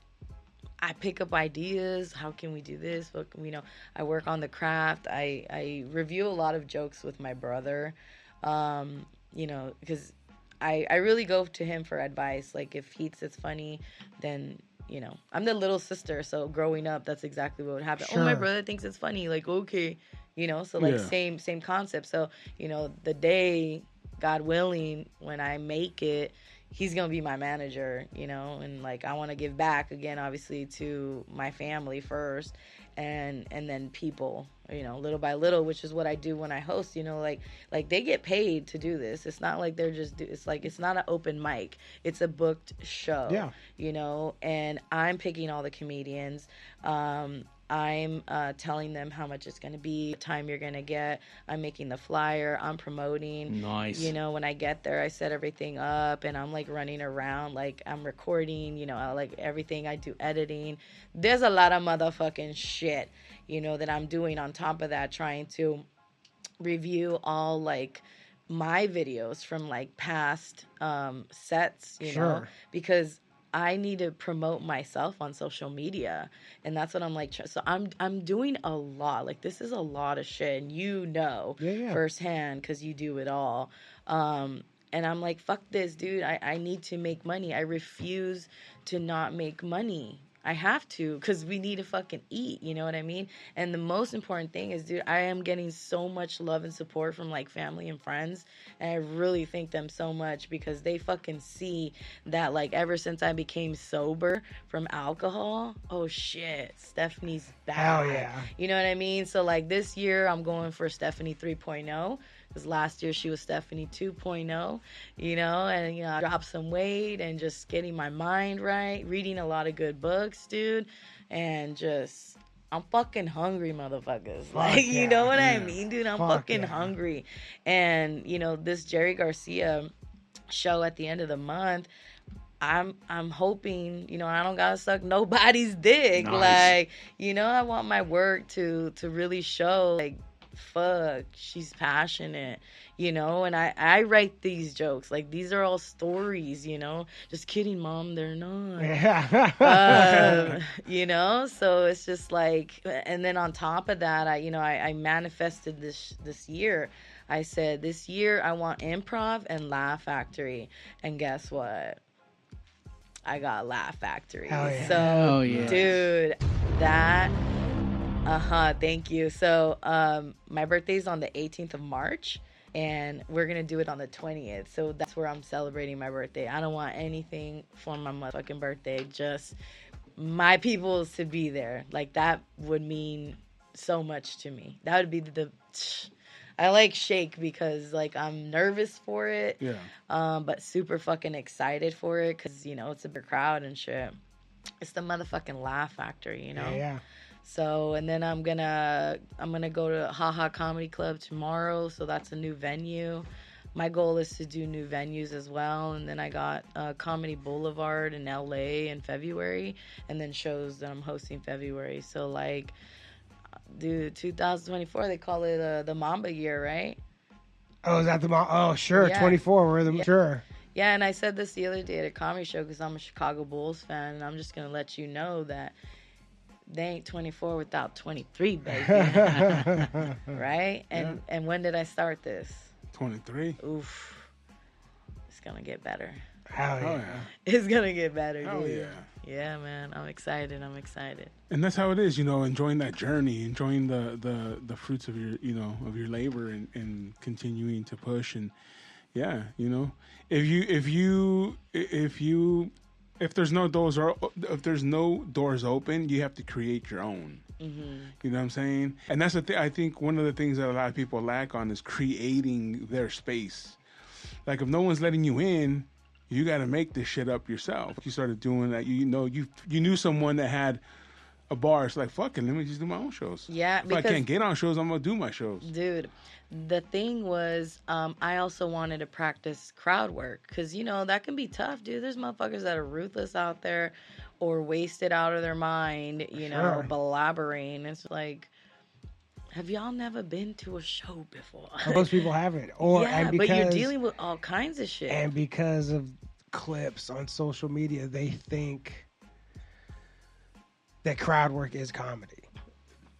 I pick up ideas. How can we do this? What can we know? I work on the craft. I I review a lot of jokes with my brother. Um, you know, because I I really go to him for advice. Like if he thinks it's funny, then you know I'm the little sister. So growing up, that's exactly what would happen. Oh, my brother thinks it's funny. Like okay, you know. So like Yeah. same same concept. So you know the day, God willing, when I make it. He's gonna be my manager, you know, and like I want to give back again, obviously to my family first, and and then people, you know, little by little, which is what I do when I host. You know, like like they get paid to do this. It's not like they're just. Do, it's like it's not an open mic. It's a booked show. Yeah. You know, and I'm picking all the comedians. Um, I'm uh, telling them how much it's going to be, the time you're going to get. I'm making the flyer. I'm promoting. Nice. You know, when I get there, I set everything up and I'm like running around, like I'm recording, you know, I like everything. I do editing. There's a lot of motherfucking shit, you know, that I'm doing on top of that, trying to review all like my videos from like past um sets you know Sure. because I need to promote myself on social media and that's what I'm like so I'm I'm doing a lot like this is a lot of shit and you know Yeah, yeah. firsthand cuz you do it all um and I'm like fuck this dude I I need to make money I refuse to not make money I have to because we need to fucking eat. You know what I mean? And the most important thing is, dude, I am getting so much love and support from like family and friends. And I really thank them so much because they fucking see that, like, ever since I became sober from alcohol, oh shit, Stephanie's back. Hell yeah. You know what I mean? So, like, this year I'm going for Stephanie 3.0 because last year she was Stephanie 2.0, you know, and, you know, I dropped some weight and just getting my mind right, reading a lot of good books, dude, and just. I'm fucking hungry, motherfuckers. Like, yeah, you know what I mean, dude? I'm Fuck fucking yeah. hungry. And, you know, this Jerry Garcia show at the end of the month, I'm I'm hoping, you know, I don't gotta suck nobody's dick. Nice. Like, you know, I want my work to to really show like fuck, she's passionate, you know, and I I write these jokes. Like these are all stories, you know. Just kidding, mom, they're not Yeah. um, you know so it's just like and then on top of that i you know I, I manifested this this year i said this year i want improv and laugh factory and guess what i got laugh factory Hell yeah. so Hell yeah. dude that uh-huh thank you so um my birthday's on the 18th of march and we're gonna do it on the 20th so that's where i'm celebrating my birthday i don't want anything for my motherfucking birthday just my peoples to be there like that would mean so much to me that would be the i like shake because like i'm nervous for it Yeah. um, but super fucking excited for it because you know it's a big crowd and shit. It's the motherfucking laugh factory, you know. yeah, yeah. So and then I'm gonna I'm gonna go to Haha Comedy Club tomorrow. So that's a new venue. my goal is to do new venues as well. And then I got uh, Comedy Boulevard in LA in February, and then shows that I'm hosting February. So like, dude, 2024 they call it uh, the Mamba year, right? Oh, is that the mom? Oh, sure. Yeah. 24. We're the Yeah. sure. Yeah, and I said this the other day at a comedy show because I'm a Chicago Bulls fan, and I'm just gonna let you know that they ain't 24 without 23, baby. right? And and when did I start this? 23. Oof, it's gonna get better. Hell yeah. Oh yeah. It's gonna get better, dude. Oh yeah. Yeah, man, I'm excited. I'm excited. And that's how it is, you know, enjoying that journey, enjoying the the the fruits of your, you know, of your labor and and continuing to push and yeah, you know, if you if you if you if there's no doors or if there's no doors open, you have to create your own. Mm-hmm. You know what I'm saying? And that's the thing. I think one of the things that a lot of people lack on is creating their space. Like if no one's letting you in, you got to make this shit up yourself. You started doing that. You know, you you knew someone that had a bar. It's like fuck it. Let me just do my own shows. Yeah, If I can't get on shows, I'm gonna do my shows. Dude, the thing was, um, I also wanted to practice crowd work because you know that can be tough, dude. There's motherfuckers that are ruthless out there or wasted out of their mind, you know, Sure. blabbering. It's like, have y'all never been to a show before? Most people haven't. Or yeah, and because but you're dealing with all kinds of shit. and because of clips on social media, they think that crowd work is comedy.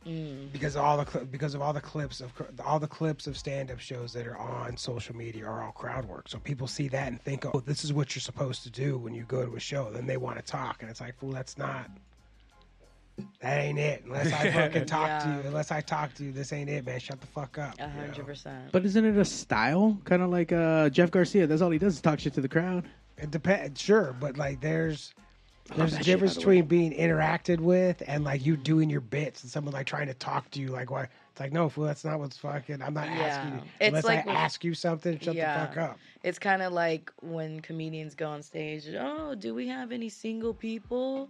Mm. Because all the cli- because of all the clips of cr- all the clips of stand up shows that are on social media are all crowd work. So people see that and think, oh, this is what you're supposed to do when you go to a show. Then they want to talk, and it's like, "Well, that's not. That ain't it. Unless I fucking talk to you. Unless I talk to you, this ain't it, man. Shut the fuck up. A you know? hundred percent. But isn't it a style? Kind of like uh, Jeff Garcia. That's all he does is talk shit to the crowd. It depends, sure, but like there's love there's a difference by way. between being interacted with and like you doing your bits and someone like trying to talk to you. Like, why? It's like, no, fool, that's not what's fucking. I'm not asking you It's unless like I ask you something. Shut Yeah. the fuck up. It's kind of like when comedians go on stage. Oh, do we have any single people?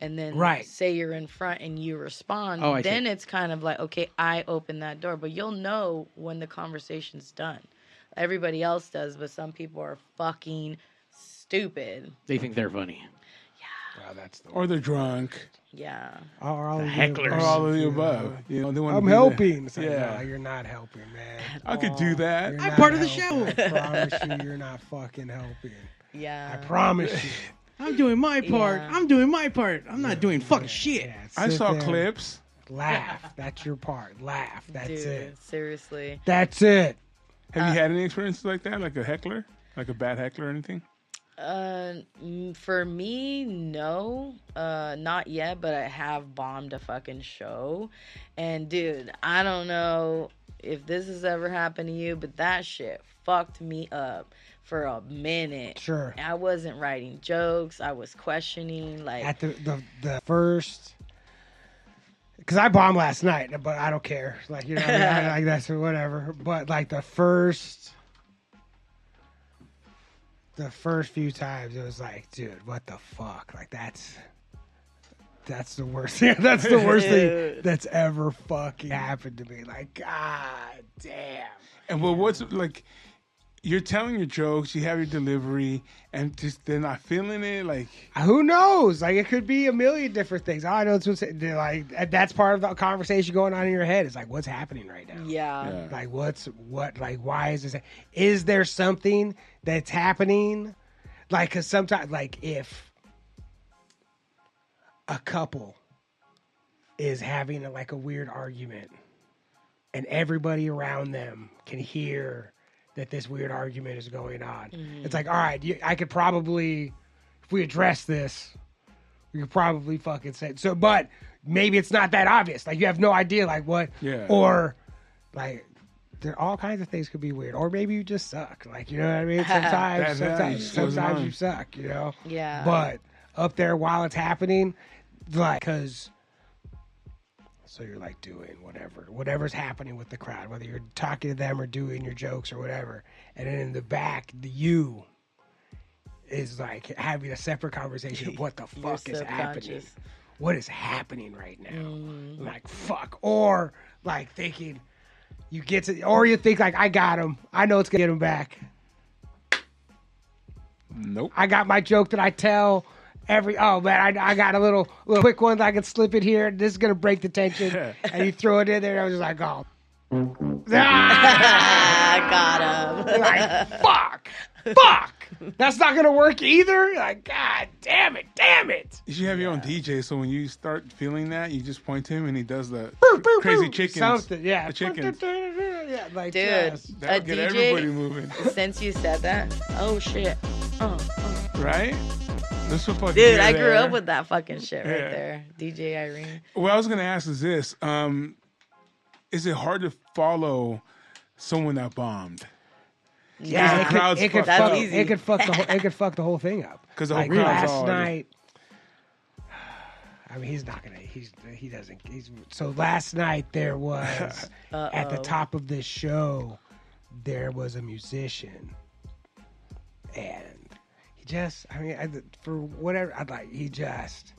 And then Right. say you're in front and you respond. Oh, I see. then it's kind of like okay, I open that door, but you'll know when the conversation's done. Everybody else does, but some people are fucking stupid. They think they're funny. Oh, that's the Or they're drunk, Yeah. or all The of the hecklers. or all of the you above. You know, they want. I'm helping. It's like, Yeah. no, you're not helping, man. I could do that. You're I'm part of the helping. I promise you, you're not fucking helping. Yeah. I promise you. I'm doing my part. Yeah. I'm doing my part. I'm not doing fucking shit. Yeah, I saw there, clips. Laugh. That's your part. Laugh. That's Dude, it. seriously. That's it. Have Uh, you had any experiences like that, like a heckler, like a bad heckler or anything? Uh, for me, no, uh, not yet. But I have bombed a fucking show, and dude, I don't know if this has ever happened to you, but that shit fucked me up for a minute. Sure. I wasn't writing jokes. I was questioning, like, at the the, the first because I bombed last night, but I don't care. Like you know, what I mean? I, like that's whatever. But like the first, the first few times, it was like, dude, what the fuck? Like that's that's the worst thing. That's the worst thing that's ever fucking happened to me. Like, god damn. And well, what's like? You're telling your jokes, you have your delivery, and just they're not feeling it. Like, Who knows? Like it could be a million different things. All I know is what's like that's part of the conversation going on in your head. It's like what's happening right now. yeah, Yeah. Like what's what? Like why is this? Is there something that's happening? Like because sometimes, like if a couple is having a, like a weird argument, and everybody around them can hear that this weird argument is going on, it's mm-hmm. like all right, you, I could probably if we address this, we could probably fucking say so. But maybe it's not that obvious. Like you have no idea, like what, Yeah. or like there are all kinds of things could be weird, or maybe you just suck. Like you know what I mean? Sometimes, That- that sometimes, sometimes you suck. You know. Yeah. But up there while it's happening, like because. So you're like doing whatever, whatever's happening with the crowd, whether you're talking to them or doing your jokes or whatever, and then in the back, the you is like having a separate conversation of what the fuck is happening what is happening right now? Mm-hmm. Like fuck, or like thinking, you get to, or you think like I got him. I know it's gonna get him back. Nope. I got my joke that I tell every. Oh man, I, I got a little little quick one that I can slip it here. This is gonna break the tension, and you throw it in there. And I was just like, oh, ah, got him. like fuck, fuck. That's not gonna work either. Like, god damn it, damn it. You should have your own DJ, so when you start feeling that, you just point to him and he does the Boo, boo, crazy boo. chickens. Something, yeah. The chickens. Yeah, like Dude, just- That'll a get DJ everybody moving, Since you said that, oh shit. Uh, uh. right? This will fucking Dude, I grew there. up with that fucking shit right Yeah. there. DJ Irene. What I was gonna ask is this: um, Is it hard to follow someone that bombed? Yeah, the it could, it could fuck. Easy. It could fuck the whole. It could fuck the whole thing up. 'Cause the whole like last all- night. I mean, he's not gonna. He's he doesn't. He's so last night there was at the top of this show, there was a musician, and he just. I mean, I, for whatever. I'd like. He just.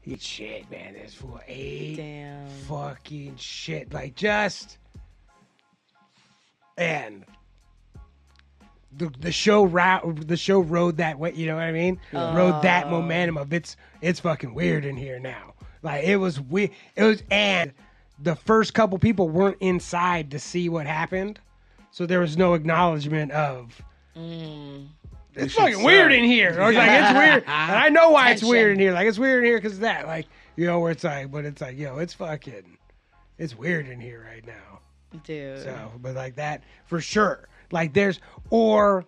He shit, man. This fool ate Damn. fucking shit. Like just and the the show ra- the show rode that way. You know what I mean? Rode that oh. momentum of it's it's fucking weird in here now. Like it was weird. It was and the first couple people weren't inside to see what happened, so there was no acknowledgement of. Mm. It's fucking weird in here. Or it's like it's weird, and I know why it's weird in here. Like it's weird in here because of that. Like you know where it's like, but it's like yo, it's fucking, it's weird in here right now. Dude. So, but like that for sure. Like there's or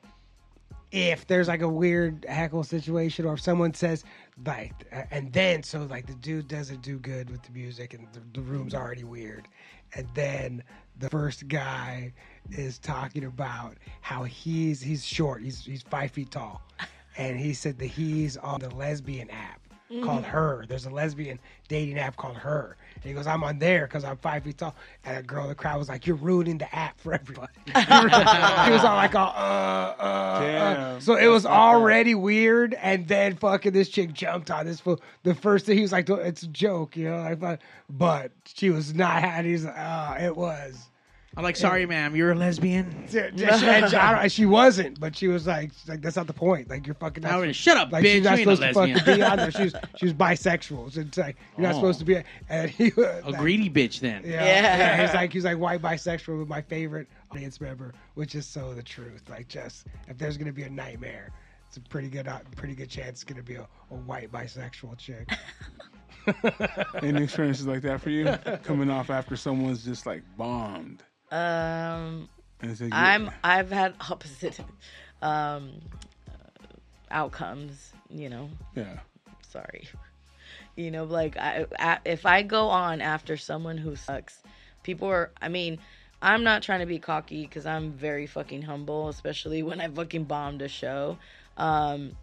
if there's like a weird heckle situation, or if someone says like, and then so like the dude doesn't do good with the music, and the, the room's already weird, and then the first guy is talking about how he's he's short, he's he's five feet tall, and he said that he's on the lesbian app called Her. There's a lesbian dating app called Her. And he goes, I'm on there because I'm five feet tall. And a girl in the crowd was like, You're ruining the app for everybody. he was all like, uh, uh, uh. Damn. So it was already weird. And then fucking this chick jumped on this fool. The first thing he was like, It's a joke, you know? I thought, but she was not happy. He's like, Oh, it was. I'm like, sorry, ma'am, you're a lesbian. Yeah, yeah, she, and she, I don't- she wasn't, but she was like, she's like that's not the point. Like you're fucking. Not, I would- shut up, like bitch. she's not You a supposed to fucking be on there. She was she was bisexual. So it's like you're not Oh. supposed to be. And he was A like, greedy bitch, then. Yeah, Yeah. yeah. He's like he's like white bisexual with my favorite audience member, which is so the truth. Like just if there's gonna be a nightmare, it's a pretty good uh, pretty good chance it's gonna be a, a white bisexual chick. Any experiences like that for you? Coming off after someone's just like bombed. Um, And it's like, I'm I've had opposite um outcomes, you know. yeah. Sorry. You know, like I, I if I go on after someone who sucks, people are I mean, I'm not trying to be cocky cuz I'm very fucking humble, especially when I fucking bombed a show. Um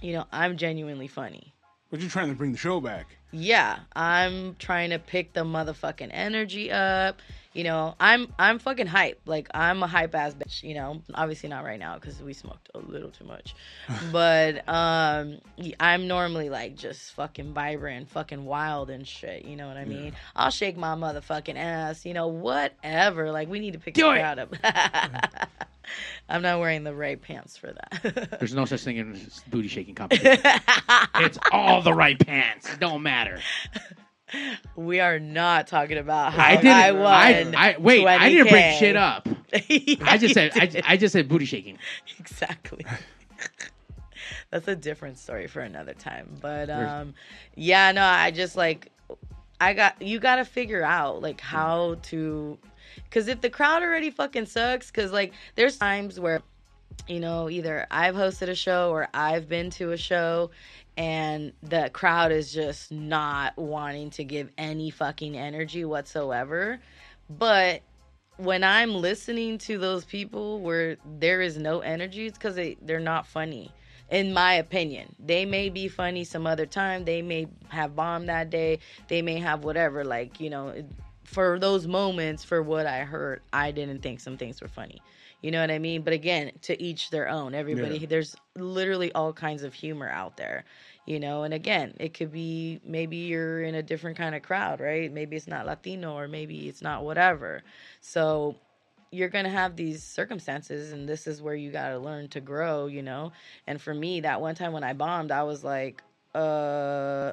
you know, I'm genuinely funny. But you're trying to bring the show back. yeah i'm trying to pick the motherfucking energy up you know i'm i'm fucking hype. Like i'm a hype ass bitch you know? Obviously not right now because we smoked a little too much. But um i'm normally like just fucking vibrant fucking wild and shit you know what i mean? I'll shake my motherfucking ass you know whatever. Like we need to pick Do crowd up. I'm not wearing the right pants for that. There's no such thing as booty shaking competition. it's all the right pants. It don't matter. We are not talking about how I didn't. won. I, I wait. I didn't bring 20K. shit up. I just said. I, I just said booty shaking. exactly. That's a different story for another time. But um yeah, no, I just like I got you got to figure out like how to cuz if the crowd already fucking sucks cuz like there's times where you know, either I've hosted a show or I've been to a show and the crowd is just not wanting to give any fucking energy whatsoever. But when I'm listening to those people where there is no energy, it's because they, they're not funny. In my opinion, they may be funny some other time. They may have bombed that day. They may have whatever. Like, you know, for those moments, for what I heard, I didn't think some things were funny. You know what I mean? But again, to each their own. Everybody, Yeah. there's literally all kinds of humor out there. You know, and again, it could be maybe you're in a different kind of crowd, right? Maybe it's not Latino or maybe it's not whatever. So you're going to have these circumstances and this is where you got to learn to grow, you know? And for me, that one time when I bombed, I was like, uh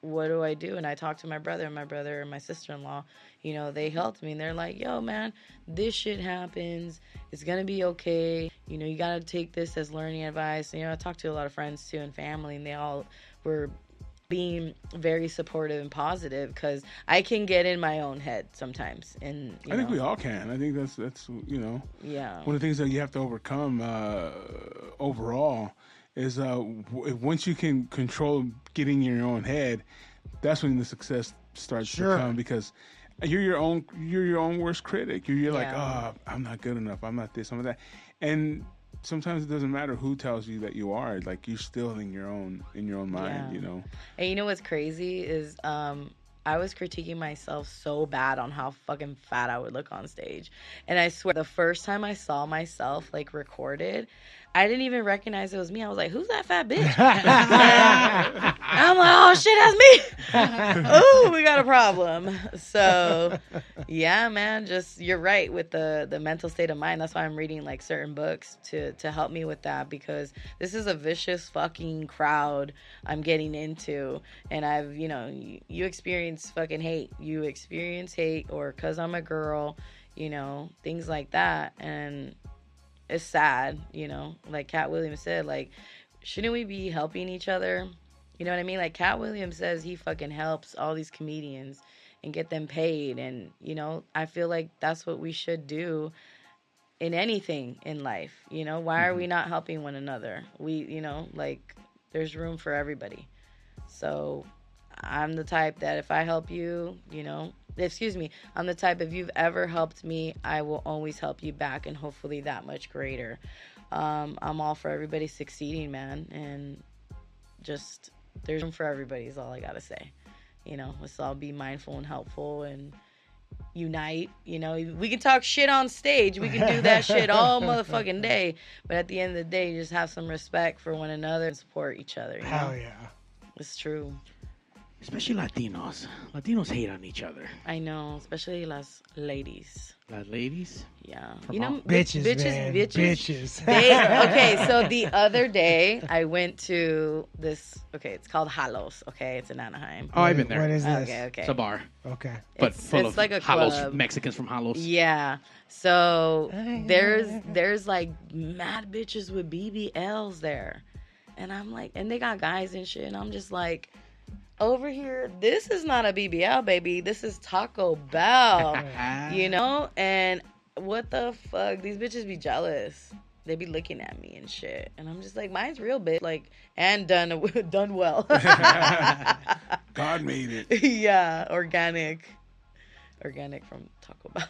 what do I do? And I talked to my brother and my brother and my sister in law, you know, they helped me and they're like, yo, man, this shit happens. It's going to be okay. You know, you got to take this as learning advice. And, you know, I talked to a lot of friends too and family, and they all were being very supportive and positive because I can get in my own head sometimes. And, you I think know, we all can. I think that's that's you know yeah. one of the things that you have to overcome uh, overall is uh, w- once you can control getting in your own head, that's when the success starts Sure. to come because you're your own you're your own worst critic. You're, you're like, oh, I'm not good enough. I'm not this. I'm not that. And sometimes it doesn't matter who tells you that you are. Like you're still in your own in your own mind. Yeah. You know. And you know what's crazy is um I was critiquing myself so bad on how fucking fat I would look on stage. And I swear the first time I saw myself like recorded, I didn't even recognize it was me. I was like, "Who's that fat bitch?" I'm like, "Oh shit, that's me." oh, we got a problem. So, yeah, man, just you're right with the the mental state of mind. That's why I'm reading like certain books to to help me with that because this is a vicious fucking crowd I'm getting into, and I've you know you, you experience fucking hate. You experience hate, or cause I'm a girl, you know things like that, and it's sad, you know. Like Katt Williams said, like shouldn't we be helping each other? You know what I mean? Like Katt Williams says he fucking helps all these comedians and get them paid and you know, I feel like that's what we should do in anything in life. You know, why are we mm-hmm. not helping one another? We, you know, like there's room for everybody. So I'm the type that if I help you, you know, excuse me, I'm the type if you've ever helped me, I will always help you back and hopefully that much greater. Um, I'm all for everybody succeeding, man, and just there's room for everybody is all I gotta say. You know, let's all be mindful and helpful and unite. You know, we can talk shit on stage. We can do that shit all motherfucking day. But at the end of the day, just have some respect for one another and support each other. You know? Hell yeah. It's true. Especially Latinos. Latinos hate on each other. I know, especially las ladies. Las ladies. Yeah. From you know, all- Bitches, bitches, man. bitches. Bitches. They, okay, so the other day I went to this. Okay, it's called Halos. Okay, it's in Anaheim. Oh, I've been there. What is this? Okay, okay. It's a bar, Okay. but It's- full it's of like a Halos, club. Mexicans from Halos. Yeah. So there's there's like mad bitches with BBLs there. And I'm like and they got guys and shit and I'm just like over here this is not a BBL baby. This is Taco Bell. you know? And what the fuck? These bitches be jealous. They be looking at me and shit. And I'm just like mine's real bitch like and done done well. God made it. yeah, organic. Organic from Taco Bell.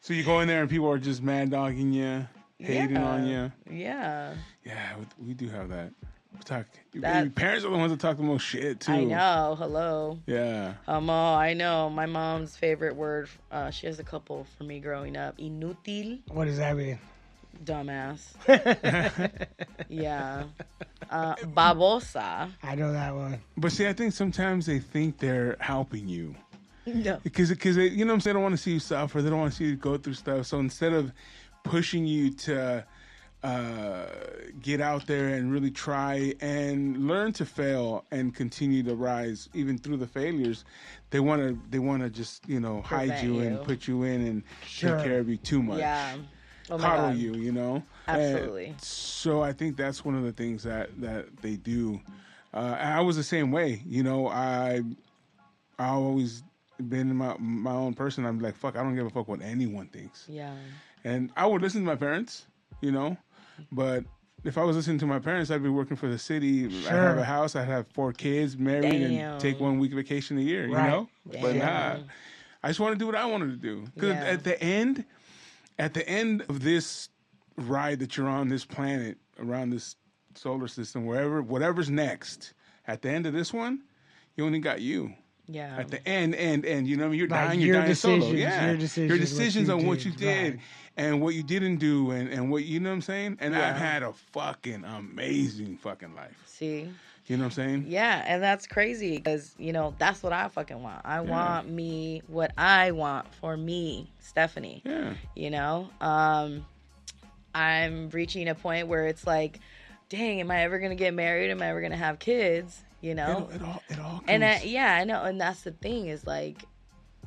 So you go in there and people are just mad dogging you, hating Yeah. on you. yeah. Yeah, we, we do have that. We talk. That- your parents are the ones that talk the most shit too. I know. Hello. Yeah. Um, oh, I know. My mom's favorite word. Uh, she has a couple for me growing up. Inútil, What does that mean? dumbass. yeah. Uh, babosa. I know that one. But see, I think sometimes they think they're helping you No. because because they, you know what I'm saying. They don't want to see you suffer. They don't want to see you go through stuff. So instead of pushing you to uh, get out there and really try and learn to fail and continue to rise even through the failures, they want to they want to just you know hide you, you. and put you in and Sure. take care of you too much. Yeah. Oh coddle God. you, you know. Absolutely. And so I think that's one of the things that that they do. Uh, I was the same way, you know. I I always been my my own person. I'm like, fuck, I don't give a fuck what anyone thinks. Yeah. And I would listen to my parents, you know, but if I was listening to my parents, I'd be working for the city. I'd have a house. I'd have four kids, married, Damn. and take one week vacation a year. You Right. know, but nah, I just want to do what I wanted to do. Because Yeah. at the end, at the end of this ride that you're on this planet around this solar system, wherever, whatever's next, at the end of this one, you only got you. Yeah. at the end, and and you know, what I mean? you're Like dying, your you're dying solo. Yeah, your decisions, what decisions you on what you did right. And what you didn't do, and and what you know what I'm saying. And Yeah. I've had a fucking amazing fucking life. See? You know what I'm saying? Yeah, and that's crazy because you know that's what I fucking want. I want me what I want for me, Stephanie. Yeah. You know, um, I'm reaching a point where it's like, dang, am I ever gonna get married? Am I ever gonna have kids? You know, It, it all it all comes. and I, yeah, I know, and that's the thing is like,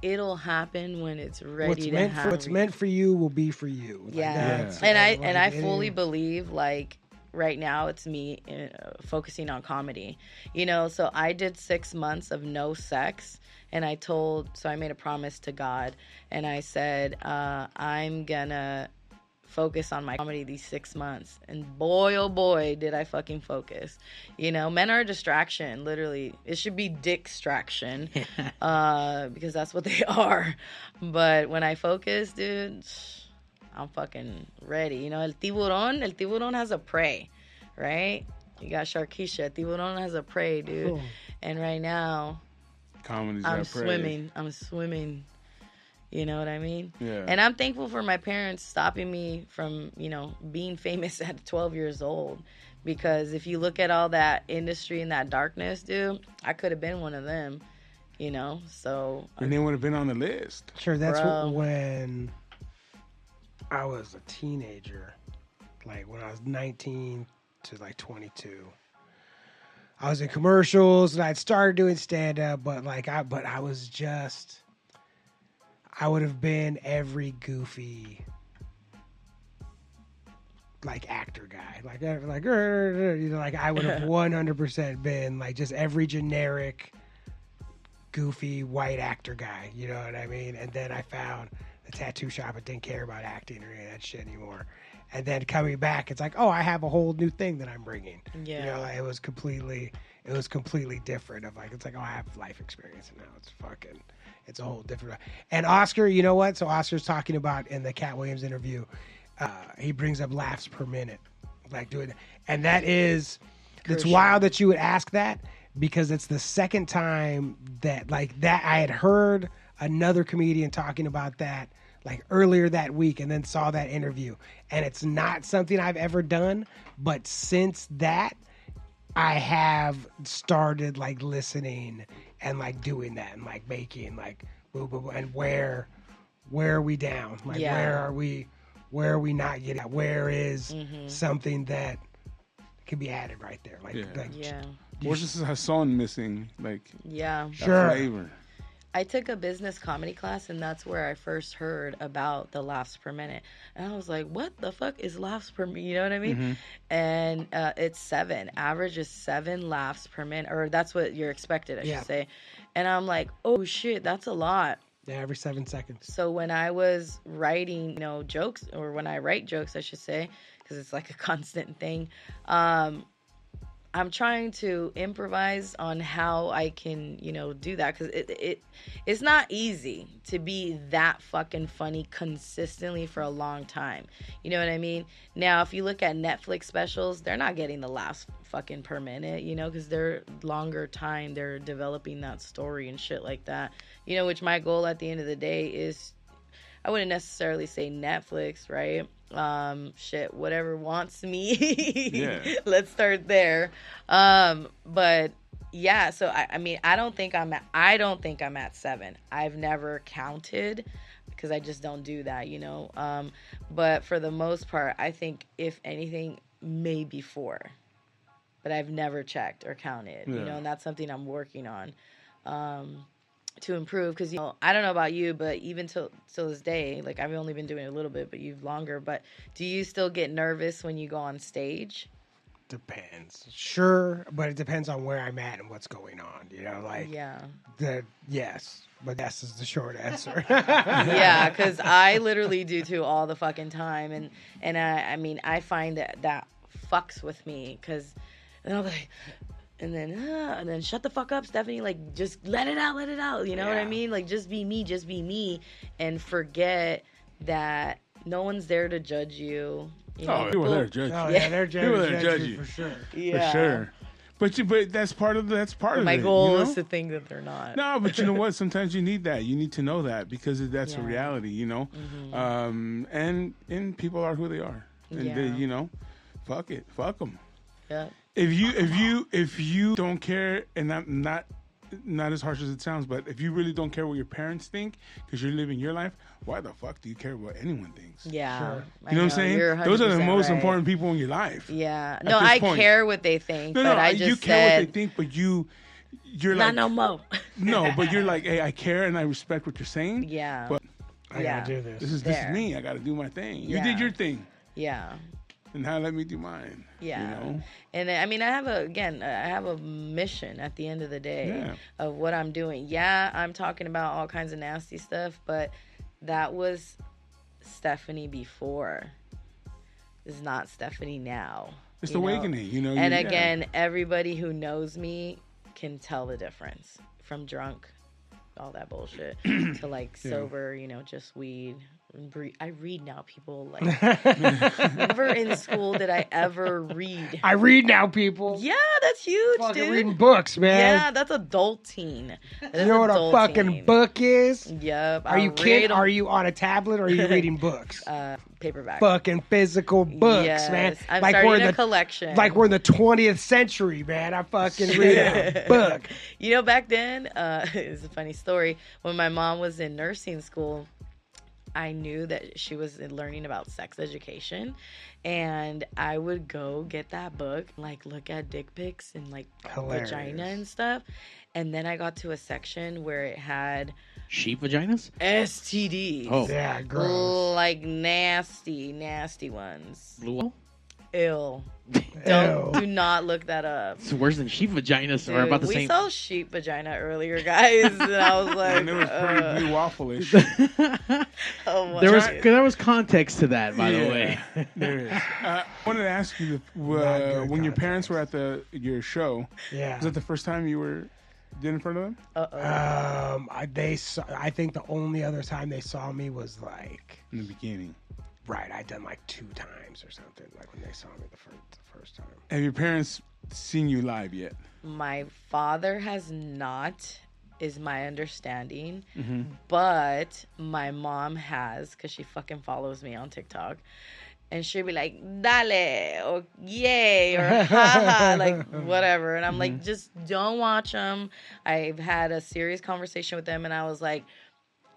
it'll happen when it's ready What's to meant for happen. what's meant for you will be for you. Like, Yeah. that's- And I like, and I fully is- believe like right now it's me uh, focusing on comedy. You know, so I did 6 months of no sex and I told so I made a promise to God and I said uh I'm going to focus on my comedy these 6 months. And boy oh boy did I fucking focus. You know, men are a distraction, literally. It should be distraction. uh because that's what they are. But when I focus, dude, I'm fucking ready. You know, el tiburón, el tiburón has a prey, right? You got Sharkeisha. Tiburón has a prey, dude. Cool. And right now, Comedy's I'm swimming. I'm swimming. You know what I mean? Yeah. And I'm thankful for my parents stopping me from, you know, being famous at 12 years old. Because if you look at all that industry and that darkness, dude, I could have been one of them. You know, so And they would have been on the list. Sure, that's Bro. when I was a teenager, like when I was 19 to like 22. I was in commercials and I'd started doing stand up, but like I but I was just I would have been every goofy like actor guy. Like like uh, you know like I would have 100% been like just every generic goofy white actor guy. You know what I mean? And then I found the tattoo shop and didn't care about acting or any of that shit anymore. And then coming back, it's like, oh, I have a whole new thing that I'm bringing. You Yeah. know, it was completely, it was completely different. Of like, it's like, oh, I have life experience and now it's fucking, it's a whole different. And Oscar, you know what? So Oscar's talking about in the Katt Williams interview, uh, he brings up laughs per minute, like doing, and that is, it's wild that you would ask that because it's the second time that like that I had heard another comedian talking about that like earlier that week and then saw that interview and it's not something I've ever done but since that I have started like listening and like doing that and like making like boo boo boo and where where are we down like Yeah. where are we where are we not getting where is Mm-hmm. something that can be added right there like, Yeah. like yeah. Where's this sazón missing? Like Yeah. Sure. flavor. I took a business comedy class, and that's where I first heard about the laughs per minute. And I was like, "What the fuck is laughs per minute?" You know what I mean? And uh, it's seven. Average is seven laughs per minute, or that's what you're expected, I Yeah. should say. And I'm like, "Oh shit, that's a lot." yeah, every seven seconds So when I was writing, you know, jokes, or when I write jokes, I should say, because it's like a constant thing. Um, I'm trying to improvise on how I can, you know, do that because it, it it's not easy to be that fucking funny consistently for a long time. You know what I mean? Now, if you look at Netflix specials, they're not getting the last fucking per minute, you know, because they're longer time. They're developing that story and shit like that. You know, which my goal at the end of the day is I wouldn't necessarily say Netflix, right? Um, shit, whatever wants me. Yeah. Let's start there. Um, but yeah, so I, I mean, I don't think I'm at, I don't think I'm at seven. I've never counted because I just don't do that, you know. Um, but for the most part, I think if anything, maybe four. But I've never checked or counted, you know, and that's something I'm working on. Um, to improve because you know I don't know about you, but even till till this day, like I've only been doing it a little bit, but you've longer. But do you still get nervous when you go on stage? depends sure but it depends on where i'm at and what's going on you know like Yeah, the yes but yes is the short answer yeah, because I literally do too all the fucking time, and and I I mean I find that that fucks with me because then I'm like. And then, uh, and then, shut the fuck up, Stephanie. Like, just let it out, let it out. You know what I mean? Like, just be me, just be me, and forget that no one's there to judge you. you know, Oh, people people- there to judge oh you. yeah they're People judging, that judge judge you you. for sure Yeah. For sure. But you, but that's part of the, that's part of My it. goal you know? is to think that they're not. No, but you know what? Sometimes you need that. You need to know that because that's a Yeah. Mm-hmm. reality, you know. Um, and and people are who they are, and they, you know, fuck it, fuck them. Yeah. If you if you if you don't care, and not not not as harsh as it sounds, but if you really don't care what your parents think because you're living your life, why the fuck do you care what anyone thinks? Yeah. Sure. You know what I'm saying? Those are the most right. important people in your life. Yeah. No, I point. care what they think, No, but no, I just you care said what they think, but you you're not like no mo. no, but you're like, hey, I care and I respect what you're saying. yeah. But I Yeah. gotta do this. This is this There. is me. I got to do my thing. You Yeah. did your thing, yeah. And now let me do mine. Yeah. You know. And I mean, I have a again, I have a mission at the end of the day Yeah. of what I'm doing. Yeah, I'm talking about all kinds of nasty stuff, but that was Stephanie before. Is not Stephanie now. It's awakening. You know. And you- yeah. again, everybody who knows me can tell the difference from drunk, all that bullshit, to like sober, you know, just weed. I read now, people. Like, never in school did I ever read. I read now, people. Yeah, that's huge, fucking dude. reading books, man. Yeah, that's adulting. That you know what a fucking book is? Yep. Are I you kidding? 'em, Are you on a tablet or are you reading books? uh, paperback? fucking physical books, yes. man. I'm like starting we're in a the collection. like we're in the 20th century, man. I fucking read a book. You know, back then, uh, it's a funny story. When my mom was in nursing school, I knew that she was learning about sex education, and I would go get that book, like look at dick pics and like Hilarious. vagina and stuff. And then I got to a section where it had Sheep vaginas? STDs. Oh. Yeah, gross. Like nasty, nasty ones. Blue waffle? Ill. Don't Ew. do not look that up. It's worse than sheep vaginas or Dude, about the we same. saw sheep vagina earlier, guys, and I was like, and it was pretty uh, blue waffle-ish. oh my there was God. there was context to that, by the way. there is. Uh, I wanted to ask you, the, Not uh, good when your parents were at the your show, Yeah. was that the first time you were did in front of them? Uh-oh. Um, I, they saw, I think the only other time they saw me was like In the beginning. Right. I'd done like two times or something. Like when they saw me the first the first time. Have your parents seen you live yet? My father has not, is my understanding, Mm-hmm. but my mom has because she fucking follows me on TikTok. And she'll be like, dale, or yay, or haha, like whatever. And I'm Mm-hmm. like, just don't watch them. I've had a serious conversation with them, and I was like,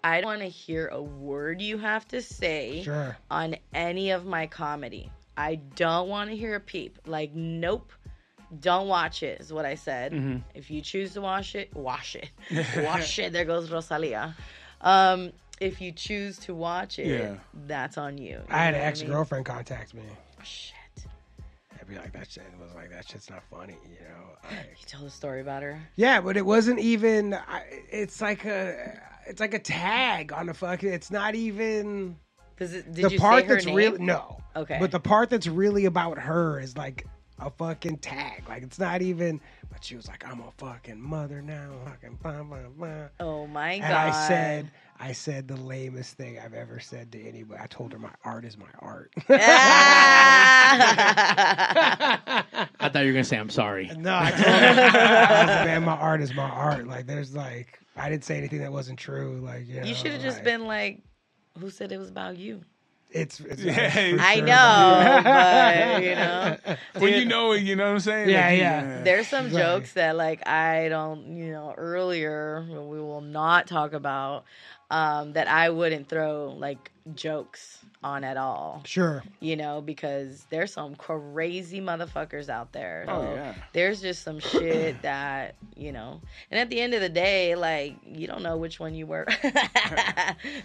I don't want to hear a word you have to say Sure. on any of my comedy. I don't want to hear a peep. Like, nope. Don't watch it, is what I said. Mm-hmm. If you choose to watch it, wash it. wash it. There goes Rosalia. Um, if you choose to watch it, Yeah. that's on you. You I had an ex girlfriend contact me. Shit. I'd be like, that shit was like, that shit's not funny, you know. I, You tell the story about her. yeah, but it wasn't even. I, it's like a, it's like a tag on the fucking. It's not even Does it, did the you part that's name? really no. Okay. But the part that's really about her is like a fucking tag. Like it's not even. But she was like, I'm a fucking mother now. Fucking blah blah blah. oh my god. And I said, I said the lamest thing I've ever said to anybody. I told her my art is my art. I thought you were gonna say I'm sorry. no, I told her, I was like, man, my art is my art. Like there's like, I didn't say anything that wasn't true. Like you, know, you should have just like, been like, who said it was about you? It's, it's Yeah, for I sure. know, but you know. When you know it, you know what I'm saying? Yeah, Like, yeah. There's some Right. jokes that like I don't, you know, earlier we will not talk about um that I wouldn't throw like jokes on at all. Sure. You know, because there's some crazy motherfuckers out there. Oh, So yeah. There's just some shit that, you know. And at the end of the day, like you don't know which one you were.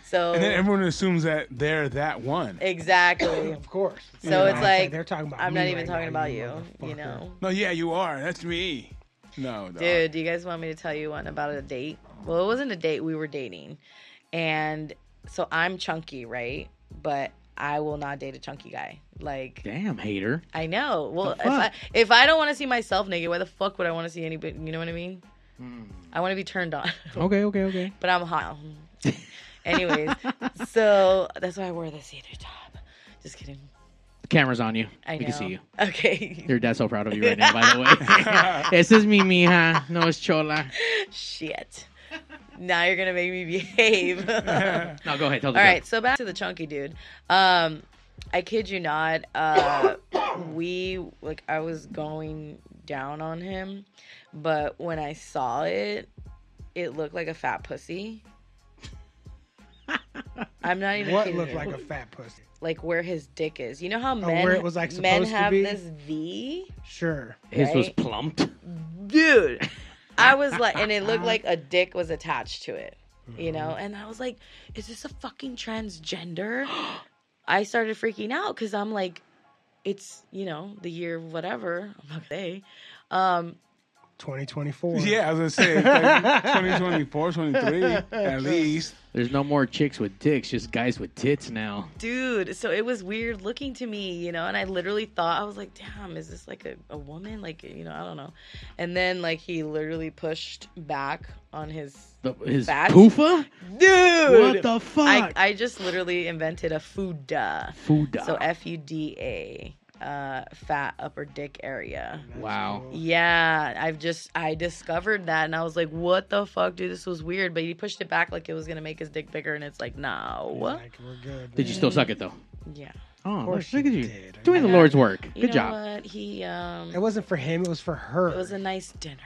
so And then everyone assumes that they're that one. exactly. Of course. So You it's know, like they're talking about. I'm not even right talking now, about you, you motherfucker. know. No, yeah, you are. That's me. No, dog. Dude, do you guys want me to tell you one about a date? Well, it wasn't a date. We were dating. And so I'm chunky, right? But I will not date a chunky guy. Like, Damn, hater. I know. Well, if I, if I don't want to see myself naked, why the fuck would I want to see anybody? You know what I mean? Hmm. I want to be turned on. Okay, okay, okay. but I'm hot. Anyways, so that's why I wore the see-through top. Just kidding. The camera's on you. I know. We can see you. Okay. Your dad's so proud of you right now, by the way. this is me, mija. No, it's chola. Shit. Now you're gonna make me behave. No, go ahead. Tell the All joke. right, so back to the chunky dude. Um, I kid you not. Uh, we like I was going down on him, but when I saw it, it looked like a fat pussy. I'm not even What kidding looked you. like a fat pussy? like where his dick is. You know how men Oh, where it was, like, men supposed to have be? this V, Sure. His was right? plumped. dude. I was like, and it looked like a dick was attached to it, you Mm-hmm. know. And I was like, is this a fucking transgender? I started freaking out because I'm like, it's you know the year whatever. I'm not gonna say. Um, 2024. Yeah, I was gonna say it's like 2024, 23 at least. There's no more chicks with dicks, just guys with tits now. dude so it was weird looking to me you know and i literally thought i was like damn is this like a, a woman like you know i don't know and then like he literally pushed back on his The, his poofa? dude What the fuck? I. I just literally invented a fuda Fuda. so f-u-d-a uh fat upper dick area wow. yeah i've just i discovered that and i was like what the fuck dude this was weird but he pushed it back like it was gonna make his dick bigger and it's like no Like, we're good. Did you still suck it though? yeah Oh, course look at you you did. I doing the mean- Lord's work. you Good know job. what he um It wasn't for him. It was for her. It was a nice dinner.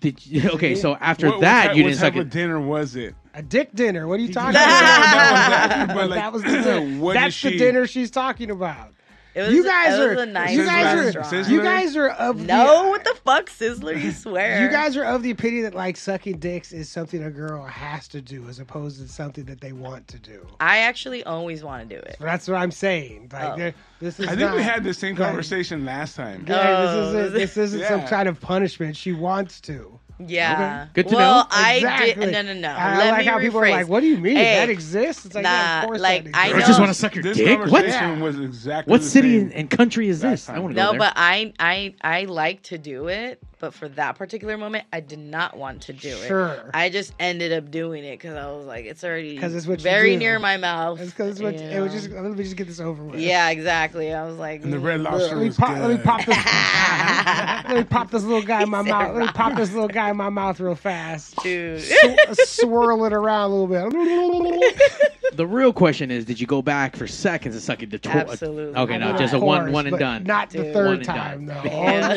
Did you, okay? So after What, that, what you what didn't type suck of it. dinner was it? a dick dinner. What are you talking about? But like, that was the dinner. That's the dinner she's talking about. It was, You guys it are was a nice you guys are restaurant. you guys are of the, no, what the fuck, Sizzler? You swear? You guys are of the opinion that like sucking dicks is something a girl has to do as opposed to something that they want to do. I actually always want to do it. That's what I'm saying. Like Oh. this is I think not, we had the same Right. conversation last time. Yeah, Oh, this isn't this isn't some kind of punishment. She wants to. Yeah. Good to well, know. I exactly. did. No, no, no. I Let like me how people are like, "What do you mean Hey, that exists?" It's like, yeah, nah, of course like, that I exists. I know- just want to suck your This dick. What? conversation was exactly What city and country is this? Last I want to time. go No, there. but I, I, I like to do it, but for that particular moment, I did not want to do it. Sure. I just ended up doing it because I was like, it's already 'Cause it's what very near my mouth. It's because what you it was just. Let me just get this over with. Yeah, exactly. I was like, And the red lobster Let me was pop. Let me pop this. let me pop this little guy in my He said mouth. Let me pop this little guy in my mouth real fast. dude. Sw- swirl it around a little bit. the real question is, did you go back for seconds and suck it to tw- Absolutely. Okay, no, just a one, one and done. Not the third One and time, done. though. Only, only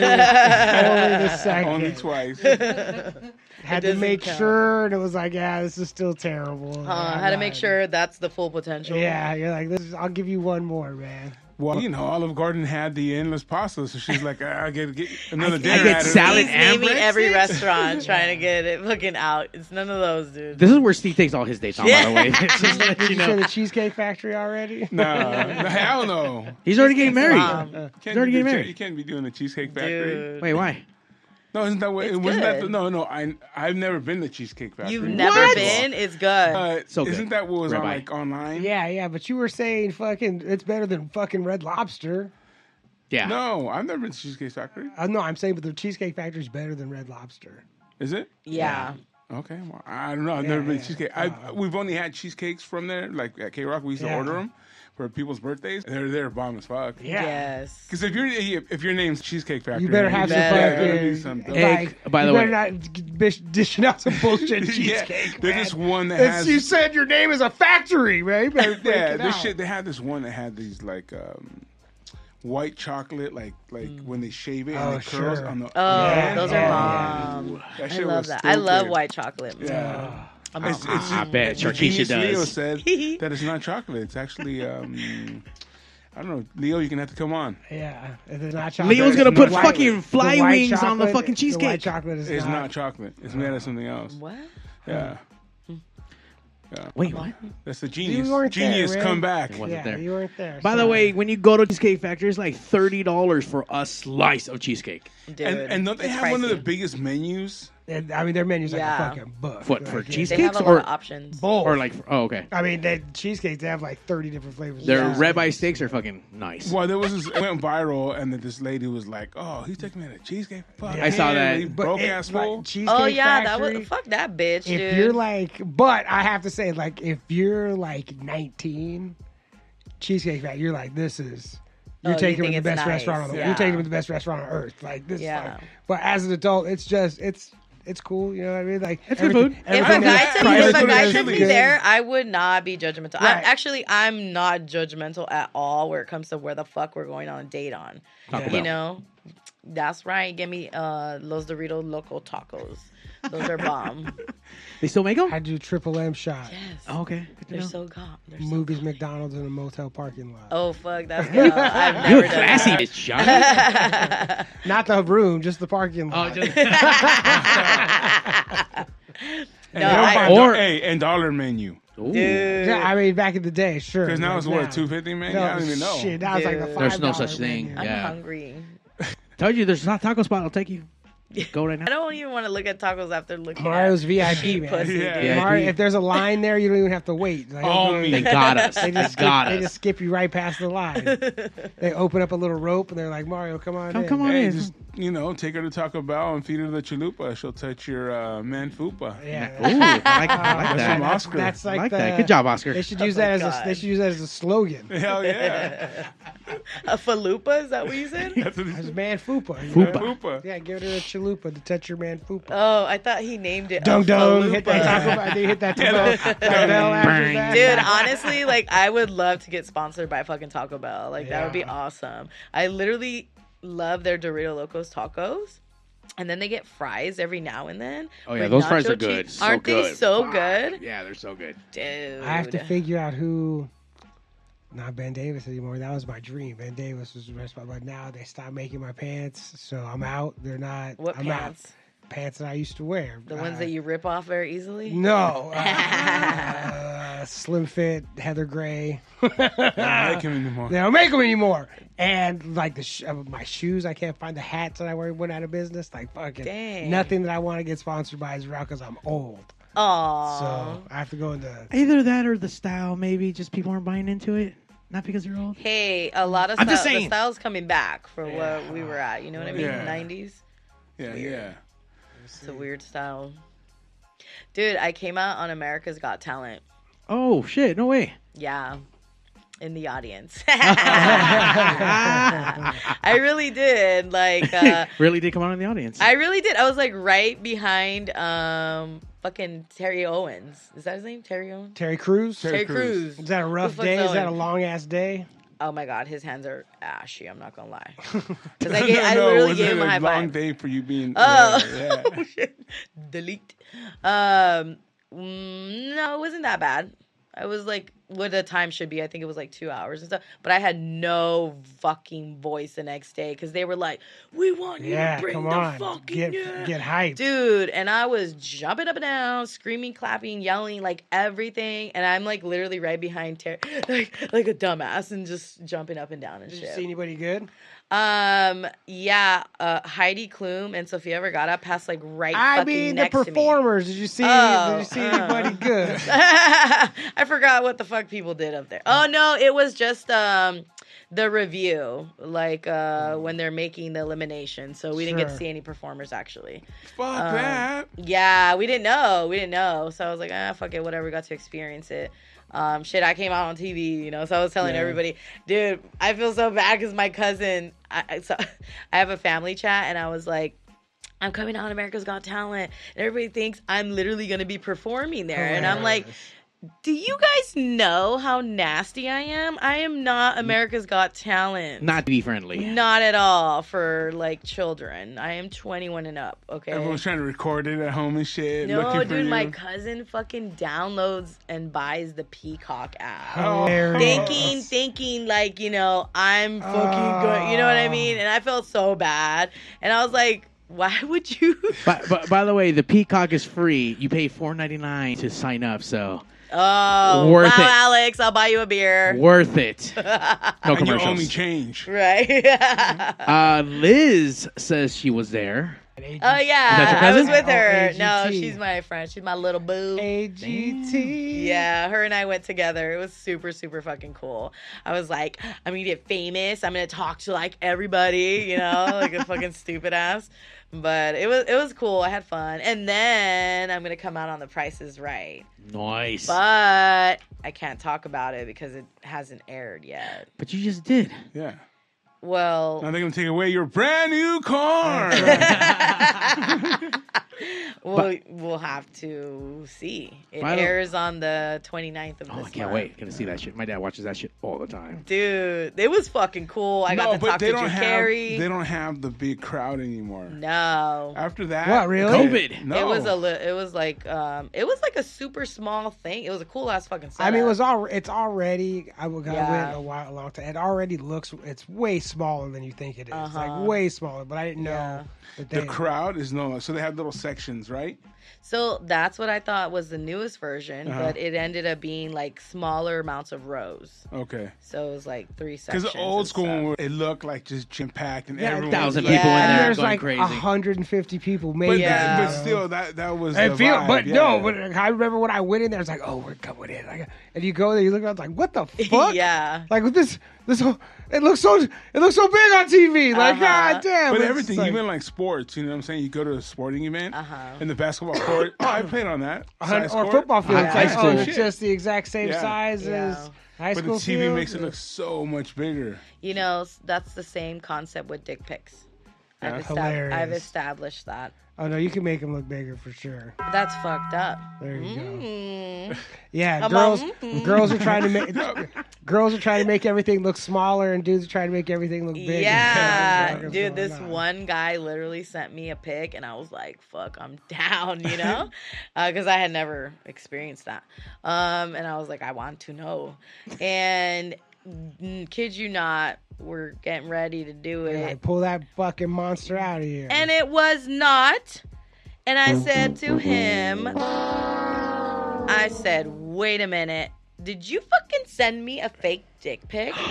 the second. Only twice. Had to make count. sure, and it was like, yeah, this is still terrible. Uh, I had to make sure that's the full potential. Yeah, you're like, this is, I'll give you one more, man. Well, you know, Olive Garden had the endless pasta, so she's like, "Ah, I get get another I dinner. get out salad He's and naming every restaurant trying to get it fucking out. It's none of those, dude. This is where Steve takes all his dates on, by the way. Just to let Did you you say know. the Cheesecake Factory already? No, no, hell no. He's already getting married. Mom. You He's can't, already getting married. you can't be doing the Cheesecake Factory. Dude. Wait, why? No, isn't that what? It's It wasn't that. The, no, no. I I've never been to Cheesecake Factory. You've never What? been? It's good. Uh, So good. isn't that what was on like online? Yeah, yeah, but you were saying fucking, it's better than fucking Red Lobster. Yeah. No, I've never been to Cheesecake Factory. Uh, no, I'm saying, but the Cheesecake Factory is better than Red Lobster. Is it? yeah. Okay, well, I don't know. I've Yeah, never been yeah. to cheesecake. I, we've only had cheesecakes from there, like at K Rock. We used to order them for people's birthdays. They're they're bomb as fuck. Yeah. Yes. Because if you're if your name's Cheesecake Factory, You better have some better. yeah, gotta fucking. something. Egg, like, by the you way. better not dish, dishing out some bullshit yeah, cheesecake. there's man. this one that It's- has you said your name is a factory, right? You yeah, this out. shit. They had this one that had these like um, white chocolate, like like when they shave it Oh, and it curls sure. on the. Mm. Oh, Yeah. those are bomb. That I love was that. I love white chocolate. Yeah. I'm It's, a- it's, I bet the Sharkeisha genius Leo said that it's not chocolate. It's actually, um, I don't know. Leo, you're going to have to come on. Yeah, it's not chocolate. Leo's gonna The put white- fucking the fly white wings on the chocolate- fucking The cheesecake. white chocolate is It's not. not chocolate. It's made of something else. what? Yeah. Wait, what? That's the genius. You weren't there, genius, come back. Wasn't Yeah, there. you weren't there. By the way, when you go to Cheesecake Factory, it's like thirty dollars for a slice of cheesecake. Dude, And, and don't they it's have one of the biggest menus? And, I mean, their menu's like Yeah. a fucking book. What, Like, for it- cheese- They have a Cheesecakes lot or- of options. Both. Or like, oh, okay. I mean, they cheesecakes. They have like thirty different flavors. Their Yeah. ribeye steaks are fucking nice. Well, there was this, it went viral, and then this lady was like, "Oh, he's taking me to cheesecake." Fuck I saw that. he But broke it- ass like, fool. Cheesecake Oh yeah, that Factory, was fuck that bitch, if dude. you're like, but I have to say, like, if you're like 19, Cheesecake Factory, you're like, this is you're Oh, you taking them think to the it's best nice. restaurant on the Yeah. you're taking them to the best restaurant on earth. Like this. Yeah. Is like, but as an adult, it's just it's it's cool. You know what I mean? Like It's good food. If a guy is- took, if a guy is took me good. there, I would not be judgmental. I, Right. actually, I'm not judgmental at all where it comes to where the fuck we're going on a date on. Taco You know, that's right. Give me uh Los Doritos Loco Tacos. Those are bomb. They still make them? I do triple M shot. yes, Oh, okay. Good to they're know. so gone. They're so Movies, McDonald's, in a motel parking lot. Oh fuck, that's good. I've never You're done classy, that. bitch, Johnny. Not the room, just the parking oh, lot. just, And No, I- Or- hey, and dollar menu. Ooh. Dude. Yeah, I mean, back in the day, sure. Because now like it's what now. two fifty, man. No, I don't even know. Shit, now it's like the Dude. five. There's no such thing. I'm Yeah. hungry. Told you there's not taco spot. I'll take you. Go right I don't even want to look at tacos after looking Mario's at VIP, man. pussy, Yeah. Yeah. Mario, if there's a line there, you don't even have to wait. Like, Oh, they- me. They got us. They They just, skip, got they us. just skip you right past the line. they open up a little rope and they're like, Mario, come on Come- in. come on Hey, in. just you know, take her to Taco Bell and feed her the chalupa. She'll touch your uh, man fupa. Yeah. Ooh, I like, I like That's that. from Oscar. that's I like, like the, that. Good job, Oscar. They should use Oh that as a they should use that as a slogan. Hell yeah. A falupa? Is that what you said? That's what It's said. man fupa. Fupa. Fupa. Yeah, give her a chalupa to touch your man fupa. Oh, I thought he named it. a Dung dung, hit that. Taco Bell. They hit that Taco Bell, after that. Dude, honestly, like I would love to get sponsored by fucking Taco Bell. Like that would be awesome. I literally love their Dorito Locos tacos. And then they get fries every now and then. Oh, yeah, those fries are good. cheese. So Aren't they good. so Fuck. good? Yeah, they're so good. Dude. I have to figure out who. Not Ben Davis anymore. That was my dream. Ben Davis was the rest, but now they stopped making my pants, so I'm out. They're not. What I'm pants? Out. Pants that I used to wear. The ones Uh, that you rip off very easily? No. Uh, slim fit, Heather Gray. I don't like him anymore. They don't make them anymore. And like the sh- uh, my shoes, I can't find the hats that I wear went out of business. Like fucking Dang. nothing that I want to get sponsored by is around because I'm old. Aw. So I have to go into. Either that or the style. Maybe just people aren't buying into it. Not because you're old. Hey, a lot of I'm just style, the saying. style's coming back for what we were at. You know what I mean? Yeah. 90s. Yeah, yeah. It's a weird style. Dude, I came out on America's Got Talent. Oh shit! No way. Yeah. In the audience. I really did. Like uh really did come out in the audience. I really did. I was like right behind um fucking Terry Owens. Is that his name? Terry Owens? Terry Crews. Terry, Crews. Crews. Is that a rough day? Is that a long ass day? Oh my god, his hands are ashy, I'm not gonna lie. Because I, gave, no, I literally was gave it him a high long five. day for you being. Oh. yeah, yeah. shit. Delete. Um, no, it wasn't that bad. I was like what the time should be. I think it was like two hours and stuff. But I had no fucking voice the next day because they were like, "We want you Yeah, to bring the on, fucking get yeah." get hyped. Dude, and I was jumping up and down, screaming, clapping, yelling, like everything, and I'm like literally right behind Terry, like like a dumbass, and just jumping up and down and Did you shit. see anybody good? Um, yeah, uh, Heidi Klum and Sofia Vergara passed like right. I fucking mean, the performers. Did you see? Oh, did you see uh. anybody good? I forgot what the fuck people did up there. Oh no, it was just um the review, like uh when they're making the elimination. So we didn't get to see any performers actually. Fuck Um, that. Yeah, we didn't know. We didn't know. So I was like, ah, fuck it, whatever. We got to experience it. Um, shit, I came out on TV, you know. So I was telling Yeah. everybody, dude, I feel so bad because my cousin. I, I so I have a family chat, and I was like. I'm coming on America's Got Talent. And everybody thinks I'm literally going to be performing there. And I'm like, do you guys know how nasty I am? I am not America's Got Talent. Not to be friendly. Not at all for like children. I am 21 and up. Okay. Everyone's trying to record it at home and shit. No, looking for dude, you. my cousin fucking downloads and buys the Peacock app. Hilarious. Thinking, thinking like, you know, I'm fucking good. You know what I mean? Ah. And I felt so bad. And I was like, why would you? But, but by the way, the Peacock is free. You pay four ninety nine to sign up, so Oh, Worth wow, it. Alex, I'll buy you a beer. worth it. No and you owe me commercials. change. Right? Uh, Liz says she was there. Oh that your yeah, I cousin? was with Oh, her. AGT. No, she's my friend. She's my little boo. AGT. Yeah, her and I went together. It was super, super fucking cool. I was like, I'm gonna get famous. I'm gonna talk to like everybody, you know, like a fucking stupid ass. But it was it was cool. I had fun, and then I'm gonna come out on The Price Is Right. Nice. But I can't talk about it because it hasn't aired yet. But you just did. Yeah. Well, Now they're gonna take away your brand new car. we'll, we'll have to see. It Final- airs on the 29th of Oh, this I can't month. wait. Gonna see that shit. My dad watches that shit all the time. Dude, it was fucking cool. I no, got to but talk they to don't Drew have Carey. they don't have the big crowd anymore. No. After that, What, really? COVID. No, It was a li- it was like um it was like a super small thing. It was a cool ass fucking setup. I mean, it was all. It's already. I w- I Yeah. went a while, a long time. It already looks. It's way smaller than you think it is. Uh-huh. Like way smaller. But I didn't know Yeah. that the they. crowd is no. So they had little sections, right? So that's what I thought was the newest version, Uh-huh. but it ended up being like smaller amounts of rows. Okay. So it was like three sections. Because the old school one, it looked like just jam packed and Yeah, everyone Thousand was people in Yeah. and there there's going like crazy. 150 people, But, maybe. Yeah. but still, that that was. I the feel, vibe, but yeah. no, but I remember when I went in there, it's like, oh, we're coming in, like, and you go there, you look around, it's like, what the fuck? Yeah. Like with this, this whole, it looks so, it looks so big on TV. Like, Uh-huh. god damn. But everything, like, even like sports, you know what I'm saying? You go to a sporting event Uh-huh. and the basketball court. Oh, I played on that. Size or court. football field, High- it's high like, school. oh, it's Shit. just the exact same Yeah. size Yeah. as high school. But the TV field. makes it look so much bigger. You know, that's the same concept with dick pics. I've, estab- I've established that. Oh no, you can make them look bigger for sure. That's fucked up. There you go. Mm. Yeah, I'm girls, all, mm. girls are trying to make, girls are trying to make everything look smaller, and dudes are trying to make everything look bigger. Yeah, dude, this on. one guy literally sent me a pic, and I was like, "Fuck, I'm down," you know, because I had never experienced that. Um, and I was like, "I want to know," and kid you not, we're getting ready to do it, like, pull that fucking monster out of here. and it was not. And I said to him, I said, "Wait a minute, did you fucking send me a fake dick pic?"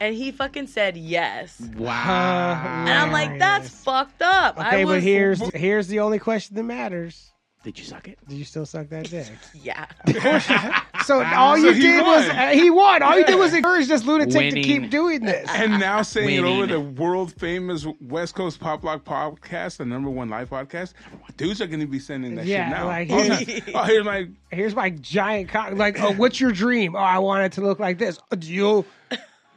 And he fucking said yes. Wow. And I'm like, that's Hilarious. fucked up. okay, I was, but here's here's the only question that matters. Did you suck it? Did you still suck that dick? yeah. So all So you he did was uh, he won. All you did was encourage this lunatic Winning. to keep doing this. And now saying it over the world famous West Coast Pop Lock podcast, the number one live podcast, dudes are going to be sending that Yeah, shit now. like, oh, here's- oh, here's my. Here's my giant cock. Like, oh, what's your dream? Oh, I want it to look like this. Oh, You,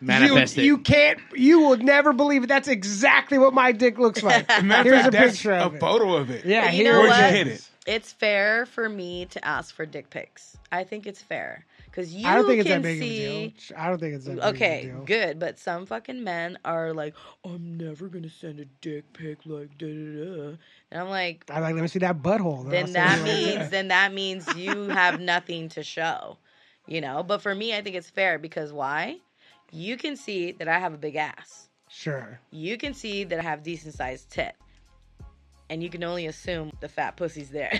Manifest you, it. you can't. You will never believe it. That's exactly what my dick looks like. Here's of a fact, that's picture a of it. photo of it. Yeah, You know it Where'd you hit it? It's fair for me to ask for dick pics. I think it's fair because you I don't think it's can that big see. of a deal. I don't think it's that big Okay, of a deal. good, but some fucking men are like, "I'm never gonna send a dick pic like da da da," and I'm like, I like. Let me see that butthole. then I'll that send you right means there. then that means you have nothing to show, you know. But for me, I think it's fair because why? You can see that I have a big ass. Sure. You can see that I have decent sized tit. And you can only assume the fat pussy's there.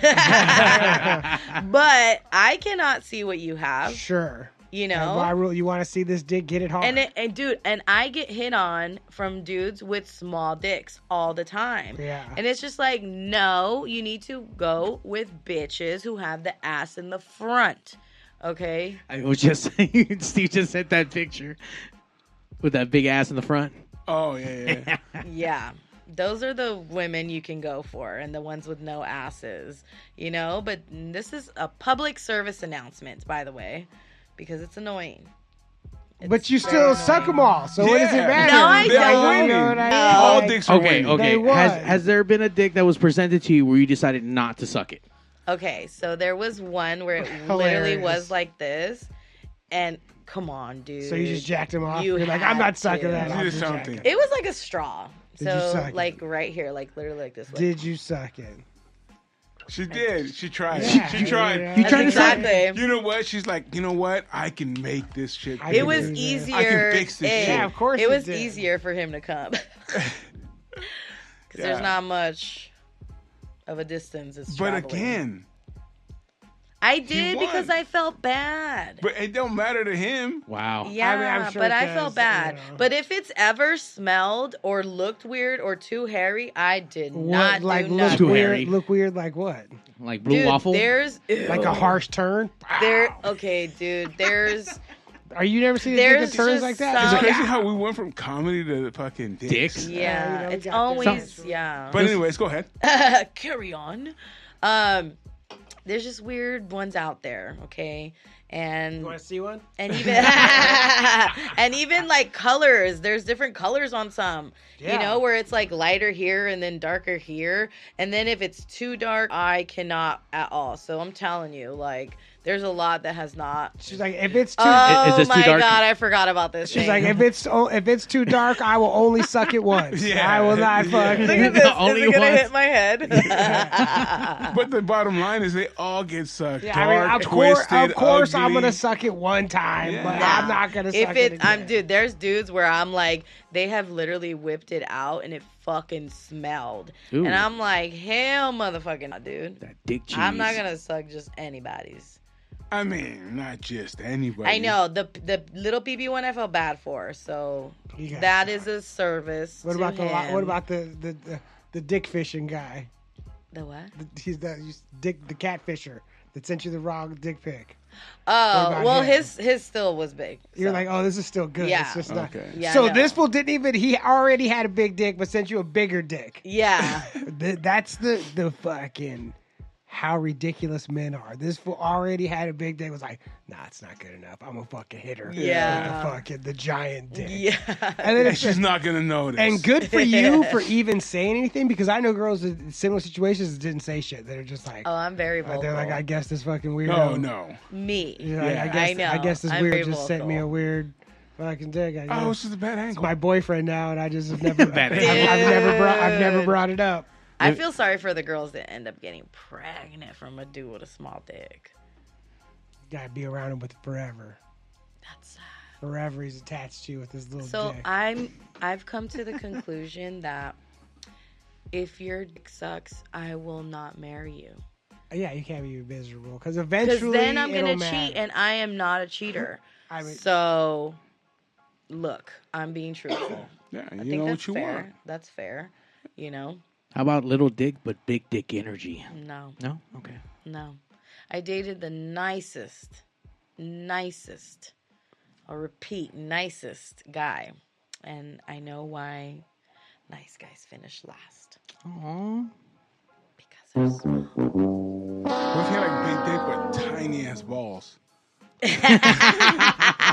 but I cannot see what you have, Sure. you And know? why rule? You want to see this dick get it hard? And, it, and dude, and I get hit on from dudes with small dicks all the time. Yeah. And it's just like, no, you need to go with bitches who have the ass in the front. Okay? I was just saying, Steve just sent that picture with that big ass in the front. Oh, yeah, yeah. Yeah. Those are the women you can go for and the ones with no asses, you know? But this is a public service announcement, by the way, because it's annoying. but you still suck them all. So what does it Yeah. matter? No, I They're don't. winning. You know what I mean? All Like, dicks are Okay, winning. okay. They Has, has there been a dick that was presented to you where you decided not to suck it? Okay, so there was one where it literally was like this, and come on, dude. So you just jacked him off. You You are like, I'm not sucking to. that. You I'll did just jack something. it. It was like a straw. Did you so suck it? like right here, like literally like this. Like, Did you suck it? She did. She tried. Yeah. She tried. Yeah. You That's trying to suck? exactly. You know what? She's like, you know what? I can make this shit. I It was do easier. I can fix this shit. Yeah, of course It you was did. easier for him to come. Because Yeah. there's not much of a distance. It's But traveling. again, I did because I felt bad. but it don't matter to him. Wow. Yeah, I'm sure but I does, felt bad. you know. But if it's ever smelled or looked weird or too hairy, I did What, not like do look. Too weird? hairy. Look weird, like what? Like blue Dude, waffle? there's Like a harsh turn? There, okay, dude. There's Are you never seen There's that turns like that? some- It's crazy yeah. how we went from comedy to the fucking dicks. Dicks? yeah. you know, we always this. yeah. But anyways, go ahead. carry on. Um, there's just weird ones out there, okay? and You want to see one? and even and even like colors. There's different colors on some. You know where it's like lighter here and then darker here. And then if it's too dark i cannot at all. So i'm telling you like there's a lot that has not She's like, if it's too, oh is this too my dark? god i forgot about this she's thing. like, if it's oh, if it's too dark, I will only suck it once. Yeah. I will not Yeah. fuck. Look at this. Only Is it gonna once. hit my head? But the bottom line is they all get sucked. Yeah, I mean, Dark, of course, of course, I'm gonna suck it one time, but Yeah. I'm not gonna if suck it, it. I'm dude. There's dudes where I'm like, they have literally whipped it out and it fucking smelled, Ooh. and I'm like, hell, motherfucking, not, dude. That dick cheese. I'm not gonna suck just anybody's. I mean, not just anybody. I know the the little BB one I felt bad for, so You guys that suck. is a service. What to about the what about the the, the the dick fishing guy? the what? The, he's the he's dick the catfisher that sent you the wrong dick pic. Oh, well, him? his his still was big. You're like, oh, this is still good. Yeah. It's just not. Okay. Yeah, so no. this fool didn't even. He already had a big dick, but sent you a bigger dick. yeah, Th- That's the the fucking how ridiculous men are. This fool already had a big dick. Was like, nah, it's not good enough. I'm a fucking hitter. Yeah. The fucking the giant dick. yeah. And then And it's she's not gonna notice. and good for you for even saying anything because I know girls in similar situations that didn't say shit. They're just like, Oh, I'm very vocal. they're like, I guess this fucking weirdo. No, no. Me. You know, I- I, Yeah. guess I know. I guess this I'm weird very just sent me a weird fucking dick. I oh, guess. Oh, it's just a bad it's my boyfriend now, and I just have never, I've, I've, never brought, I've never brought it up. I feel sorry for the girls that end up getting pregnant from a dude with a small dick. Gotta be around him with forever. That's sad. Forever, he's attached to you with his little So dick. I'm I've come to the conclusion that if your dick sucks, I will not marry you. yeah, you can't be miserable because eventually. Because then I'm gonna cheat, and I am not a cheater. I mean, So, look, I'm being truthful. yeah, I you think know what you fair. want. That's fair. You know, How about little dick but big dick energy? no, No. Okay. no. I dated the nicest, nicest. I'll repeat, nicest guy, and I know why nice guys finish last Aww. because they're small. What if he had like big dick but tiny ass balls?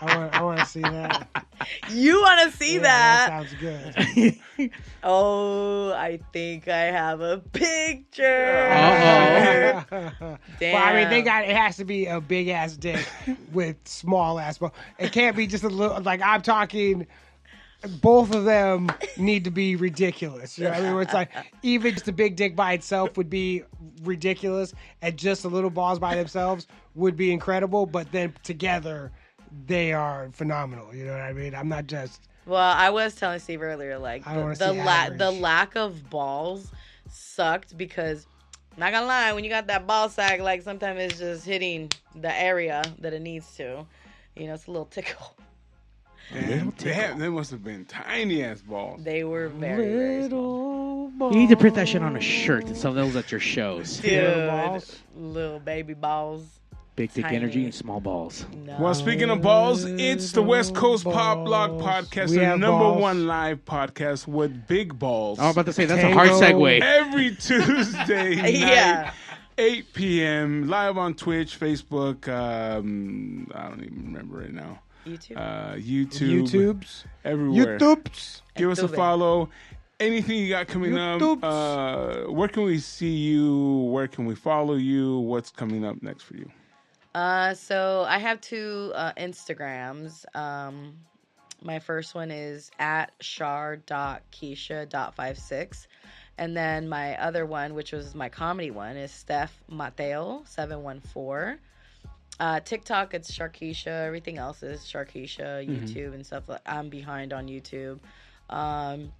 I want, I want to see that. You want to see Yeah, that? sounds good. Oh, I think I have a picture. Damn. Well, I mean, they got it has to be a big ass dick with small ass balls. It can't be just a little. Like I'm talking, both of them need to be ridiculous. You know I mean? Where it's like even just a big dick by itself would be ridiculous, and just a little balls by themselves would be incredible. But then together, they are phenomenal. You know what I mean? I'm not just. Well, I was telling Steve earlier, like I the wanna the, see la- the lack of balls sucked because not gonna lie, when you got that ball sack, like sometimes it's just hitting the area that it needs to. You know, it's a little tickle. Damn, they, they must have been tiny ass balls. They were very, very small. Little You need to print that shit on a shirt and sell those at your shows. Dude, Little balls? little baby balls. Big dick Tiny. energy and small balls. No. Well, speaking of balls, it's the West Coast Pop Lock. Podcast, We the number balls. one live podcast with big balls. I was about to say that's a hard segue. Every Tuesday night, Yeah. 8 p.m. live on Twitch, Facebook. Um, I don't even remember right now. YouTube. Uh, YouTube, YouTubes, everywhere. YouTubes. Give us a follow. Anything you got coming up? Uh, where can we see you? Where can we follow you? What's coming up next for you? Uh, so I have two uh, Instagrams. Um, my first one is at shar.keisha.56. And then my other one, which was my comedy one, is Steph Mateo 714. Uh, TikTok, it's Sharkeisha. Everything else is Sharkeisha, YouTube, and stuff. Like I'm behind on YouTube. Um,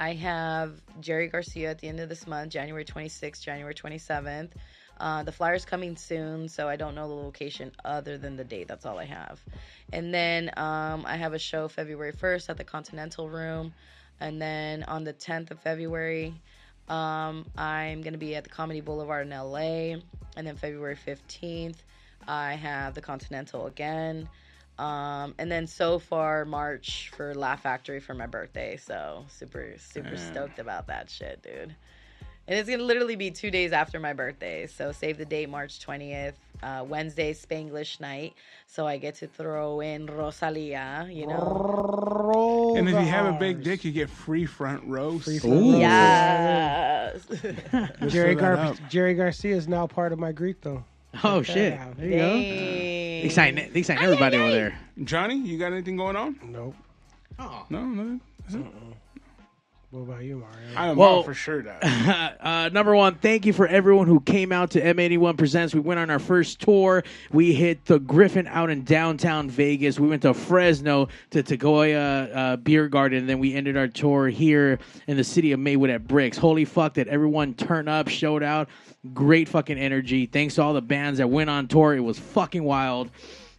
I have Jerry Garcia at the end of this month, January 26th, January 27th. Uh, the flyer's coming soon, so I don't know the location other than the date. That's all I have. And then um, I have a show February 1st at the Continental Room. And then on the 10th of February, um, I'm going to be at the Comedy Boulevard in LA. And then February 15th, I have the Continental again. Um, and then so far, March for Laugh Factory for my birthday. So super, super Damn. stoked about that shit, dude. And it's gonna literally be two days after my birthday. So save the date, March 20th. uh, Wednesday Spanglish night, so I get to throw in Rosalia. You know, Roll And if you have a big dick, you get free front row. Free So- front row. yes. Jerry, Gar- Jerry Garcia is now part of my Greek though. Oh shit! There you go. Dang. They signed. They signed everybody over there. Johnny, you got anything going on? Nope. Oh. No, nothing. What about you, Mario? I am Well- all for sure that. uh, number one, thank you for everyone who came out to M81 Presents. We went on our first tour. We hit the Griffin out in downtown Vegas. We went to Fresno to Tagoya uh, Beer Garden. And then we ended our tour here in the city of Maywood at Bricks. Holy fuck, that everyone turned up, showed out. Great fucking energy. Thanks to all the bands that went on tour. It was fucking wild.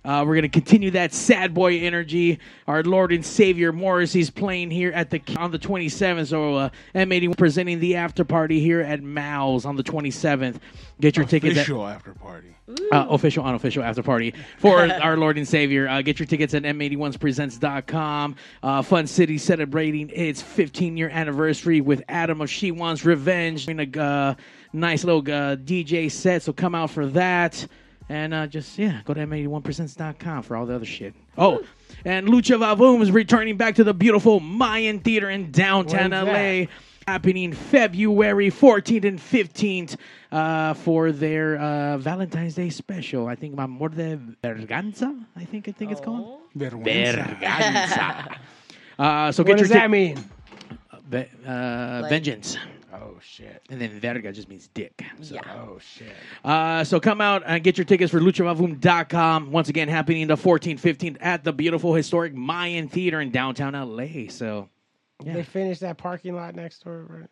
Uh, we're gonna continue that sad boy energy. Our Lord and Savior Morrissey's playing here at the on the 27th. So uh, M81 presenting the after party here at Mal's on the 27th. Get your tickets at Official after party. uh, official, unofficial after party for our Lord and Savior. Uh, get your tickets at m81presents.com. Uh, Fun City celebrating its 15 year anniversary with Adam of She Wants Revenge. Doing a uh, nice little uh, DJ set, so come out for that. And uh, just, yeah, go to m81presents.com for all the other shit. Oh, and Lucha Vavoom is returning back to the beautiful Mayan Theater in downtown LA that? happening February 14th and 15th uh, for their uh, Valentine's Day special. I think Amor de Verganza, I think I think it's called. Vergüenza. Verganza. uh, so what get does your that mean? Ve- uh, Like- vengeance. Oh shit. And then verga just means dick. So, Yeah. Oh shit. uh, so come out and get your tickets for luchavavoom.com. Once again, happening the 14th, 15th at the beautiful historic Mayan Theater in downtown LA. So Yeah. They finished that parking lot next door. Right?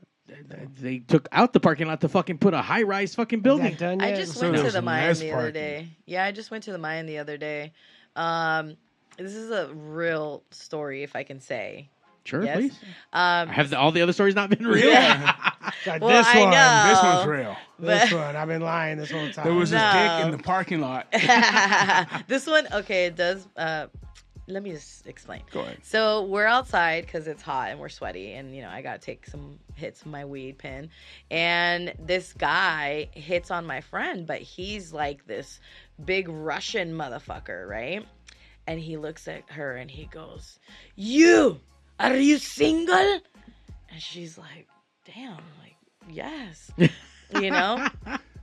they took out the parking lot to fucking put a high rise fucking building. that done I yet? just So went to the Mayan less the other parking. day. Yeah, I just went to the Mayan the other day. Um, this is a real story, if I can say. Sure, Yes. please. Um, Have the, all the other stories not been real? Got well, this I one. know. This one's real. This one. I've been lying this whole time. There was No. this dick in the parking lot. this one, okay, it does. Uh, let me just explain. Go ahead. So we're outside because it's hot and we're sweaty, and you know I gotta take some hits of my weed pen. And this guy hits on my friend, but he's like this big Russian motherfucker, right? And he looks at her and he goes, "You are you single?" And she's like, "Damn, like yes, you know."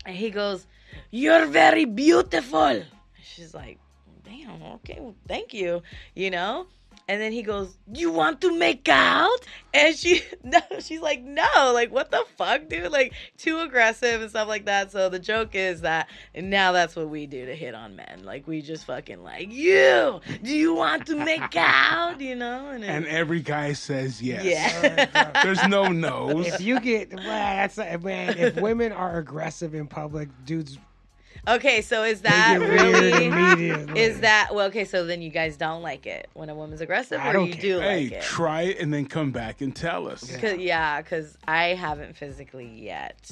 And he goes, "You're very beautiful." And she's like, "Damn, okay, well, thank you," you know. And then he goes, "You want to make out?" And she, no, she's like, "No, like what the fuck, dude? Like too aggressive and stuff like that." So the joke is that and now that's what we do to hit on men. Like we just fucking like, "You, do you want to make out?" You know, and, And every guy says yes. yeah. There's no no's. If you get man, that's man. If women are aggressive in public, dudes okay, so is that really? Is that well? Okay, so then you guys don't like it when a woman's aggressive, I or don't you care. do Hey, like it? try it and then come back and tell us. Cause, yeah, because I haven't physically yet.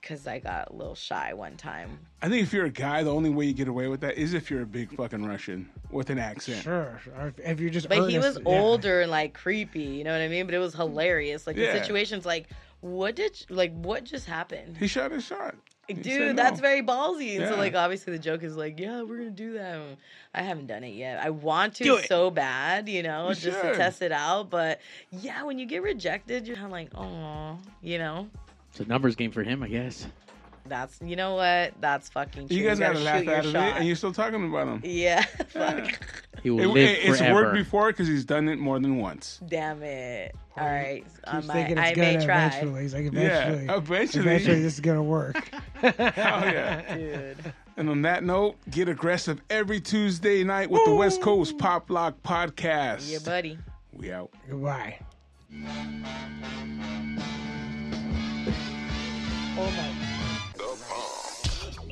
Because I got a little shy one time. I think if you're a guy, the only way you get away with that is if you're a big fucking Russian with an accent. Sure. Or if- If you're just But he was yeah. older and like creepy, you know what I mean? But it was hilarious. Like Yeah. the situation's like, what did like what just happened? He shot his shot. He Dude, said that's very ballsy. And so like obviously the joke is like, yeah, we're gonna do that. I haven't done it yet. I want to so bad, you know, You just to test it out. But yeah, when you get rejected, you're kind of like, oh, you know. It's a numbers game for him, I guess. That's you know what? That's fucking. True. You guys gotta gotta laugh shoot your out of it, and you're still talking about him. Yeah, fuck. He will It- live it- it's worked before because he's done it more than once. Damn it! All right, I Keeps might, it's I gonna may try, eventually. He's like, Yeah, eventually. eventually. Eventually, this is gonna work. Oh yeah. dude. And on that note, get aggressive every Tuesday night with the West Coast Pop Lock Podcast. Yeah, buddy. We out. Goodbye. Oh my.